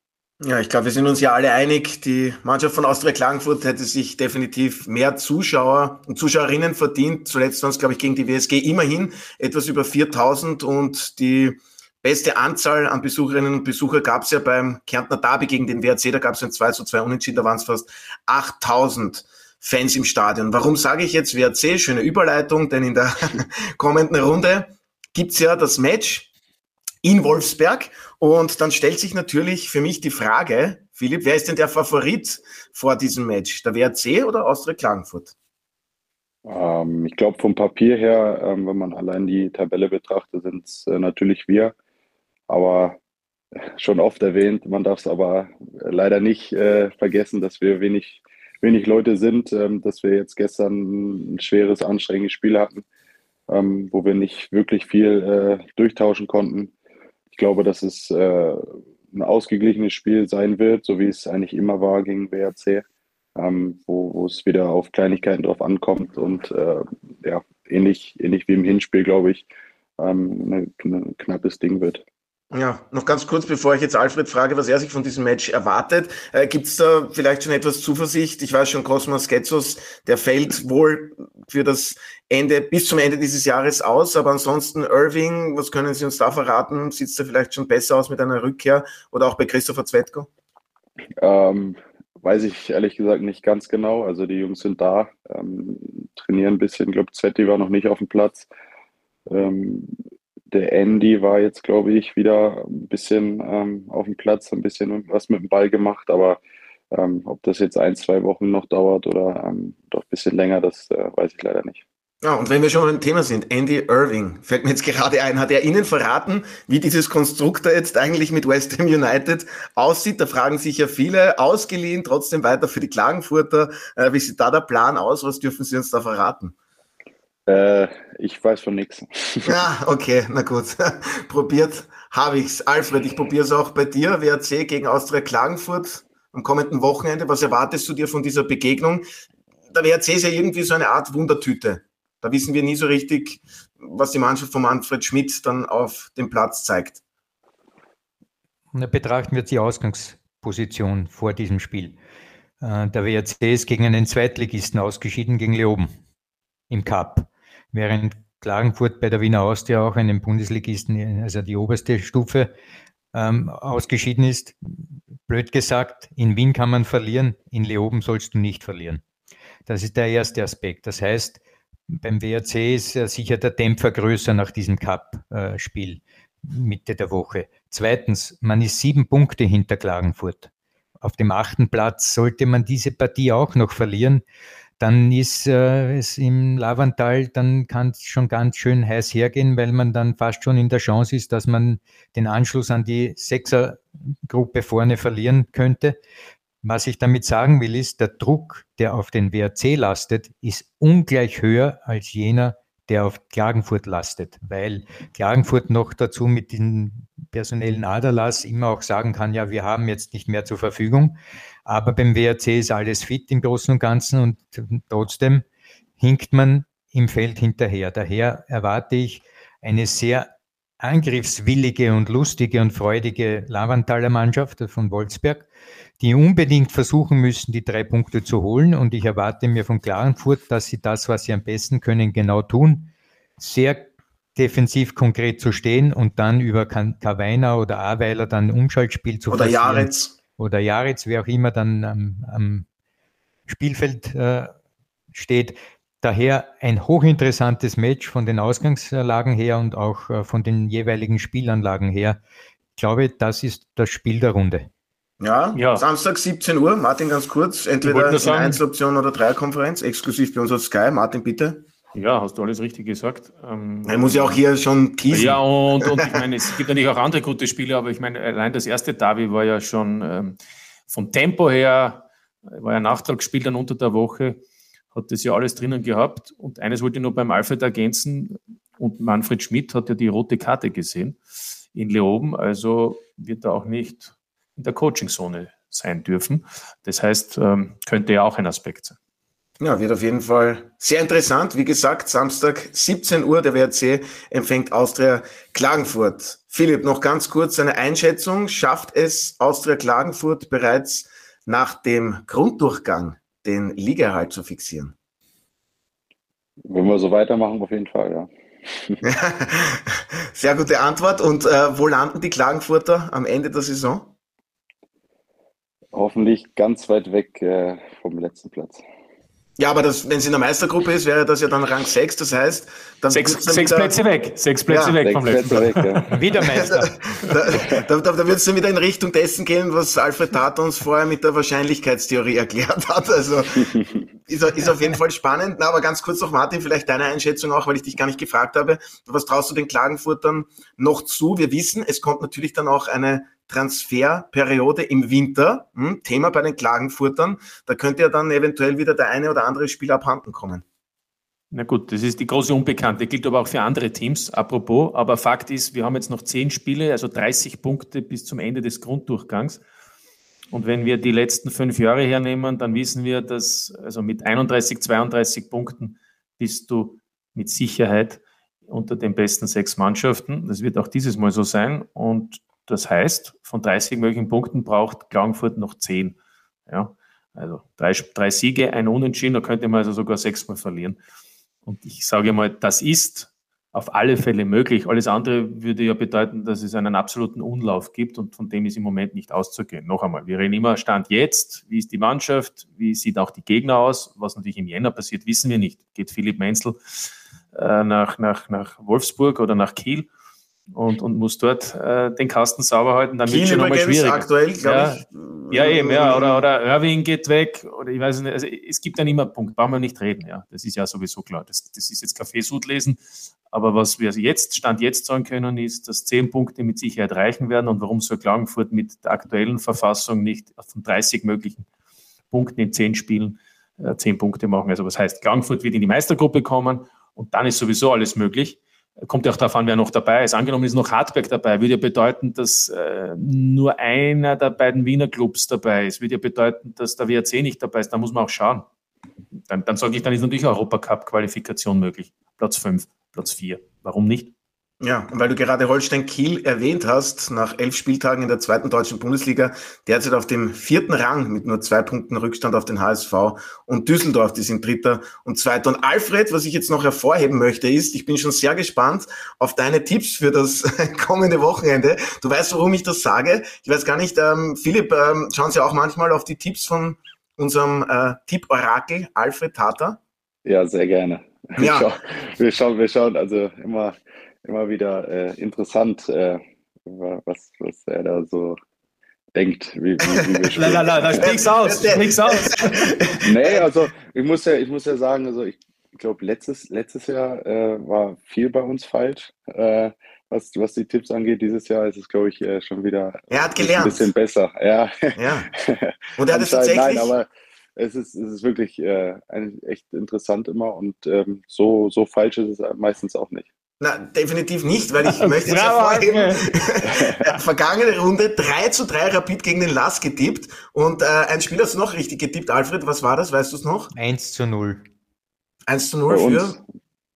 Ja, ich glaube, wir sind uns ja alle einig, die Mannschaft von Austria Klagenfurt hätte sich definitiv mehr Zuschauer und Zuschauerinnen verdient. Zuletzt waren es, glaube ich, gegen die WSG immerhin etwas über 4000 und die beste Anzahl an Besucherinnen und Besucher gab es ja beim Kärntner Derby gegen den WRC, da gab es ein 2 zu 2 Unentschieden, da waren es fast 8000 Fans im Stadion. Warum sage ich jetzt WRC? Schöne Überleitung, denn in der kommenden Runde gibt's ja das Match in Wolfsberg. Und dann stellt sich natürlich für mich die Frage, Philipp, wer ist denn der Favorit vor diesem Match? Der WRC oder Austria Klagenfurt? Ähm, ich glaube, vom Papier her, ähm, wenn man allein die Tabelle betrachtet, sind es äh, natürlich wir. Aber äh, schon oft erwähnt, man darf es aber leider nicht äh, vergessen, dass wir wenig, wenig Leute sind, ähm, dass wir jetzt gestern ein schweres, anstrengendes Spiel hatten, ähm, wo wir nicht wirklich viel äh, durchtauschen konnten. Ich glaube, dass es äh, ein ausgeglichenes Spiel sein wird, so wie es eigentlich immer war gegen WRC, ähm, wo, wo es wieder auf Kleinigkeiten drauf ankommt und äh, ja, ähnlich, ähnlich wie im Hinspiel, glaube ich, ähm, ein knappes Ding wird. Ja, noch ganz kurz, bevor ich jetzt Alfred frage, was er sich von diesem Match erwartet. Äh, Gibt es da vielleicht schon etwas Zuversicht? Ich weiß schon, Cosmos Getzos, der fällt wohl für das Ende, bis zum Ende dieses Jahres aus. Aber ansonsten Irving, was können Sie uns da verraten? Sieht da vielleicht schon besser aus mit einer Rückkehr oder auch bei Christopher Zwetko? Ähm, weiß ich ehrlich gesagt nicht ganz genau. Also die Jungs sind da, ähm, trainieren ein bisschen. Ich glaube, Zwetti war noch nicht auf dem Platz. Ähm, der Andy war jetzt, glaube ich, wieder ein bisschen ähm, auf dem Platz, ein bisschen was mit dem Ball gemacht, aber ähm, ob das jetzt ein, zwei Wochen noch dauert oder ähm, doch ein bisschen länger, das äh, weiß ich leider nicht. Ja, und wenn wir schon beim Thema sind, Andy Irving, fällt mir jetzt gerade ein, hat er Ihnen verraten, wie dieses Konstrukt da jetzt eigentlich mit West Ham United aussieht? Da fragen sich ja viele, ausgeliehen, trotzdem weiter für die Klagenfurter. Äh, wie sieht da der Plan aus? Was dürfen Sie uns da verraten? Äh, ich weiß von nichts. Ja, okay, na gut. Probiert habe ich's. Alfred, ich probiere es auch bei dir. WRC gegen Austria Klagenfurt am kommenden Wochenende. Was erwartest du dir von dieser Begegnung? Der WRC ist ja irgendwie so eine Art Wundertüte. Da wissen wir nie so richtig, was die Mannschaft von Manfred Schmidt dann auf dem Platz zeigt. Na, betrachten wir die Ausgangsposition vor diesem Spiel. Äh, der WRC ist gegen einen Zweitligisten ausgeschieden, gegen Leoben im Cup während Klagenfurt bei der Wiener Austria auch einen Bundesligisten, also die oberste Stufe, ähm, ausgeschieden ist. Blöd gesagt, in Wien kann man verlieren, in Leoben sollst du nicht verlieren. Das ist der erste Aspekt. Das heißt, beim WRC ist sicher der Dämpfer größer nach diesem Cup-Spiel Mitte der Woche. Zweitens, man ist sieben Punkte hinter Klagenfurt. Auf dem achten Platz sollte man diese Partie auch noch verlieren dann ist äh, es im Lavantal, dann kann es schon ganz schön heiß hergehen, weil man dann fast schon in der Chance ist, dass man den Anschluss an die Sechsergruppe vorne verlieren könnte. Was ich damit sagen will, ist, der Druck, der auf den WRC lastet, ist ungleich höher als jener, der auf Klagenfurt lastet, weil Klagenfurt noch dazu mit dem personellen Aderlass immer auch sagen kann, ja, wir haben jetzt nicht mehr zur Verfügung. Aber beim WRC ist alles fit im Großen und Ganzen und trotzdem hinkt man im Feld hinterher. Daher erwarte ich eine sehr angriffswillige und lustige und freudige Lavanthaler Mannschaft von Wolfsberg, die unbedingt versuchen müssen, die drei Punkte zu holen. Und ich erwarte mir von Klagenfurt, dass sie das, was sie am besten können, genau tun. Sehr defensiv konkret zu stehen und dann über Kawainer oder Aweiler dann Umschaltspiel zu Oder Jaretz oder Jaritz, wer auch immer dann am, am Spielfeld äh, steht. Daher ein hochinteressantes Match von den Ausgangslagen her und auch äh, von den jeweiligen Spielanlagen her. Ich glaube, das ist das Spiel der Runde. Ja, ja. Samstag 17 Uhr. Martin, ganz kurz. Entweder in Einzeloption oder Dreierkonferenz, exklusiv bei uns auf Sky. Martin, bitte. Ja, hast du alles richtig gesagt. Ähm, er muss ja auch hier schon kiesen. Ja, und, und ich meine, es gibt natürlich auch andere gute Spiele, aber ich meine, allein das erste Davi war ja schon ähm, vom Tempo her, war ja Nachtrag gespielt dann unter der Woche, hat das ja alles drinnen gehabt. Und eines wollte ich nur beim Alfred ergänzen, und Manfred Schmidt hat ja die rote Karte gesehen in Leoben, also wird er auch nicht in der Coachingzone sein dürfen. Das heißt, ähm, könnte ja auch ein Aspekt sein. Ja, wird auf jeden Fall sehr interessant. Wie gesagt, Samstag 17 Uhr, der WRC empfängt Austria Klagenfurt. Philipp, noch ganz kurz eine Einschätzung. Schafft es Austria Klagenfurt bereits nach dem Grunddurchgang den Ligaerhalt zu fixieren? Wenn wir so weitermachen, auf jeden Fall, ja. Sehr gute Antwort. Und äh, wo landen die Klagenfurter am Ende der Saison? Hoffentlich ganz weit weg äh, vom letzten Platz. Ja, aber das, wenn es in der Meistergruppe ist, wäre das ja dann Rang 6. Das heißt, dann sechs, sechs wieder, Plätze weg. Sechs Plätze ja, weg vom letzten weg, ja. Wieder Meister. da da, da, da wird es dann wieder in Richtung dessen gehen, was Alfred Tata uns vorher mit der Wahrscheinlichkeitstheorie erklärt hat. Also ist, ist auf jeden Fall spannend. Na, aber ganz kurz noch, Martin, vielleicht deine Einschätzung auch, weil ich dich gar nicht gefragt habe. Was traust du den Klagenfurtern noch zu? Wir wissen, es kommt natürlich dann auch eine Transferperiode im Winter, hm, Thema bei den Klagenfurtern, da könnte ja dann eventuell wieder der eine oder andere Spieler abhanden kommen. Na gut, das ist die große Unbekannte, gilt aber auch für andere Teams, apropos. Aber Fakt ist, wir haben jetzt noch zehn Spiele, also 30 Punkte bis zum Ende des Grunddurchgangs. Und wenn wir die letzten fünf Jahre hernehmen, dann wissen wir, dass also mit 31, 32 Punkten bist du mit Sicherheit unter den besten sechs Mannschaften. Das wird auch dieses Mal so sein. Und das heißt, von 30 möglichen Punkten braucht Klagenfurt noch 10. Ja, also drei, drei Siege, ein Unentschieden, da könnte man also sogar sechsmal verlieren. Und ich sage mal, das ist auf alle Fälle möglich. Alles andere würde ja bedeuten, dass es einen absoluten Unlauf gibt und von dem ist im Moment nicht auszugehen. Noch einmal, wir reden immer Stand jetzt, wie ist die Mannschaft, wie sieht auch die Gegner aus, was natürlich im Jänner passiert, wissen wir nicht. Geht Philipp Menzel äh, nach, nach, nach Wolfsburg oder nach Kiel? Und, und muss dort äh, den Kasten sauber halten, dann wird es schon nochmal schwierig. aktuell, glaube ja, ich. Ja, eben, ja. Oder, oder Irving geht weg, oder ich weiß nicht, also es gibt dann immer Punkt, brauchen wir nicht reden, ja. Das ist ja sowieso klar. Das, das ist jetzt Kaffeesud lesen. Aber was wir jetzt, Stand jetzt sagen können, ist, dass zehn Punkte mit Sicherheit reichen werden. Und warum soll Klagenfurt mit der aktuellen Verfassung nicht von 30 möglichen Punkten in zehn Spielen äh, zehn Punkte machen? Also was heißt, Klagenfurt wird in die Meistergruppe kommen und dann ist sowieso alles möglich. Kommt ja auch darauf an, wer noch dabei ist. Angenommen ist noch Hartberg dabei, würde ja bedeuten, dass äh, nur einer der beiden Wiener Clubs dabei ist. Würde ja bedeuten, dass der WRC nicht dabei ist. Da muss man auch schauen. Dann, dann sage ich, dann ist natürlich Europacup-Qualifikation möglich. Platz 5, Platz 4. Warum nicht? Ja, weil du gerade Holstein Kiel erwähnt hast, nach elf Spieltagen in der zweiten deutschen Bundesliga, derzeit auf dem vierten Rang mit nur zwei Punkten Rückstand auf den HSV und Düsseldorf, die sind dritter und zweiter. Und Alfred, was ich jetzt noch hervorheben möchte, ist, ich bin schon sehr gespannt auf deine Tipps für das kommende Wochenende. Du weißt, warum ich das sage. Ich weiß gar nicht, ähm, Philipp, ähm, schauen Sie auch manchmal auf die Tipps von unserem äh, Tipp-Orakel Alfred Tata? Ja, sehr gerne. Ja. Wir schauen, wir schauen also immer immer wieder äh, interessant, äh, was, was er da so denkt, wie, wie, wie wir spielen. la, la, la, sprich's aus, sprich's aus. nee, also ich muss ja, ich muss ja sagen, also ich glaube, letztes, letztes Jahr äh, war viel bei uns falsch, äh, was, was die Tipps angeht. Dieses Jahr ist es, glaube ich, äh, schon wieder er hat gelernt. ein bisschen besser. Ja. ja. Und er hat es tatsächlich. Nein, aber es ist, es ist wirklich äh, echt interessant immer und ähm, so, so falsch ist es meistens auch nicht. Na, definitiv nicht, weil ich möchte jetzt hervorheben, vergangene Runde 3 zu 3 Rapid gegen den Lass getippt und äh, ein Spiel hast du noch richtig getippt, Alfred, was war das, weißt du es noch? 1 zu 0. 1 zu 0 für,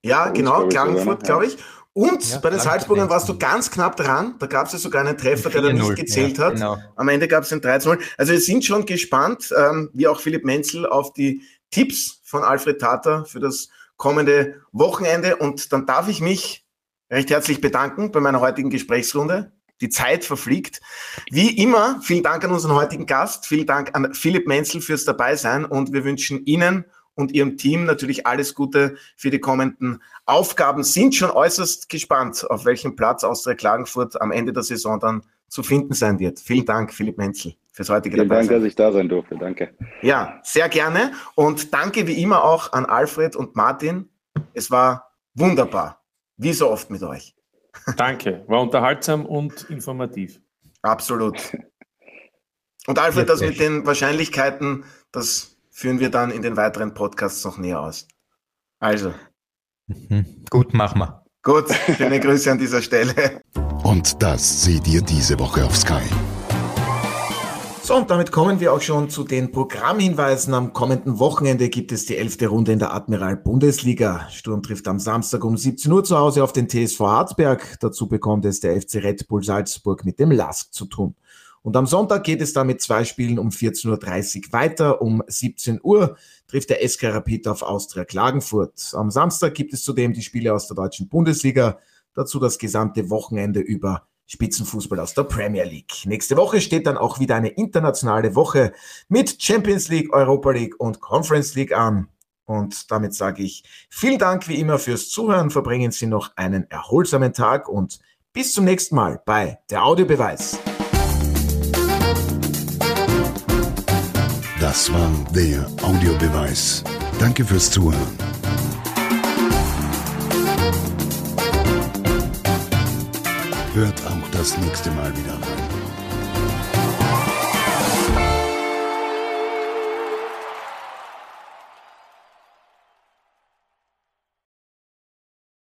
ja, genau, Klagenfurt, glaube ich. Und ja, bei den Salzburgern warst du ganz knapp dran. Da gab es ja sogar einen Treffer, der dann nicht gezählt ja, hat. Genau. Am Ende gab es ein 3 zu 0. Also wir sind schon gespannt, ähm, wie auch Philipp Menzel, auf die Tipps von Alfred Tata für das kommende Wochenende. Und dann darf ich mich recht herzlich bedanken bei meiner heutigen Gesprächsrunde. Die Zeit verfliegt. Wie immer, vielen Dank an unseren heutigen Gast. Vielen Dank an Philipp Menzel fürs Dabeisein und wir wünschen Ihnen und Ihrem Team natürlich alles Gute für die kommenden Aufgaben. Sind schon äußerst gespannt, auf welchem Platz Austria Klagenfurt am Ende der Saison dann zu finden sein wird. Vielen Dank, Philipp Menzel fürs heutige Vielen Dank, dass ich da sein durfte. Danke. Ja, sehr gerne. Und danke wie immer auch an Alfred und Martin. Es war wunderbar. Wie so oft mit euch. Danke. War unterhaltsam und informativ. Absolut. Und Alfred, das mit den Wahrscheinlichkeiten, das führen wir dann in den weiteren Podcasts noch näher aus. Also. Mhm. Gut, machen wir. Gut, schöne Grüße an dieser Stelle. Und das seht ihr diese Woche auf Sky. So, und damit kommen wir auch schon zu den Programmhinweisen. Am kommenden Wochenende gibt es die elfte Runde in der Admiral Bundesliga. Sturm trifft am Samstag um 17 Uhr zu Hause auf den TSV Harzberg. Dazu bekommt es der FC Red Bull Salzburg mit dem LASK zu tun. Und am Sonntag geht es dann mit zwei Spielen um 14.30 Uhr weiter. Um 17 Uhr trifft der SK Rapid auf Austria Klagenfurt. Am Samstag gibt es zudem die Spiele aus der deutschen Bundesliga. Dazu das gesamte Wochenende über Spitzenfußball aus der Premier League. Nächste Woche steht dann auch wieder eine internationale Woche mit Champions League, Europa League und Conference League an. Und damit sage ich vielen Dank wie immer fürs Zuhören. Verbringen Sie noch einen erholsamen Tag und bis zum nächsten Mal bei der Audiobeweis. Das war der Audiobeweis. Danke fürs Zuhören. Hört auch das nächste Mal wieder.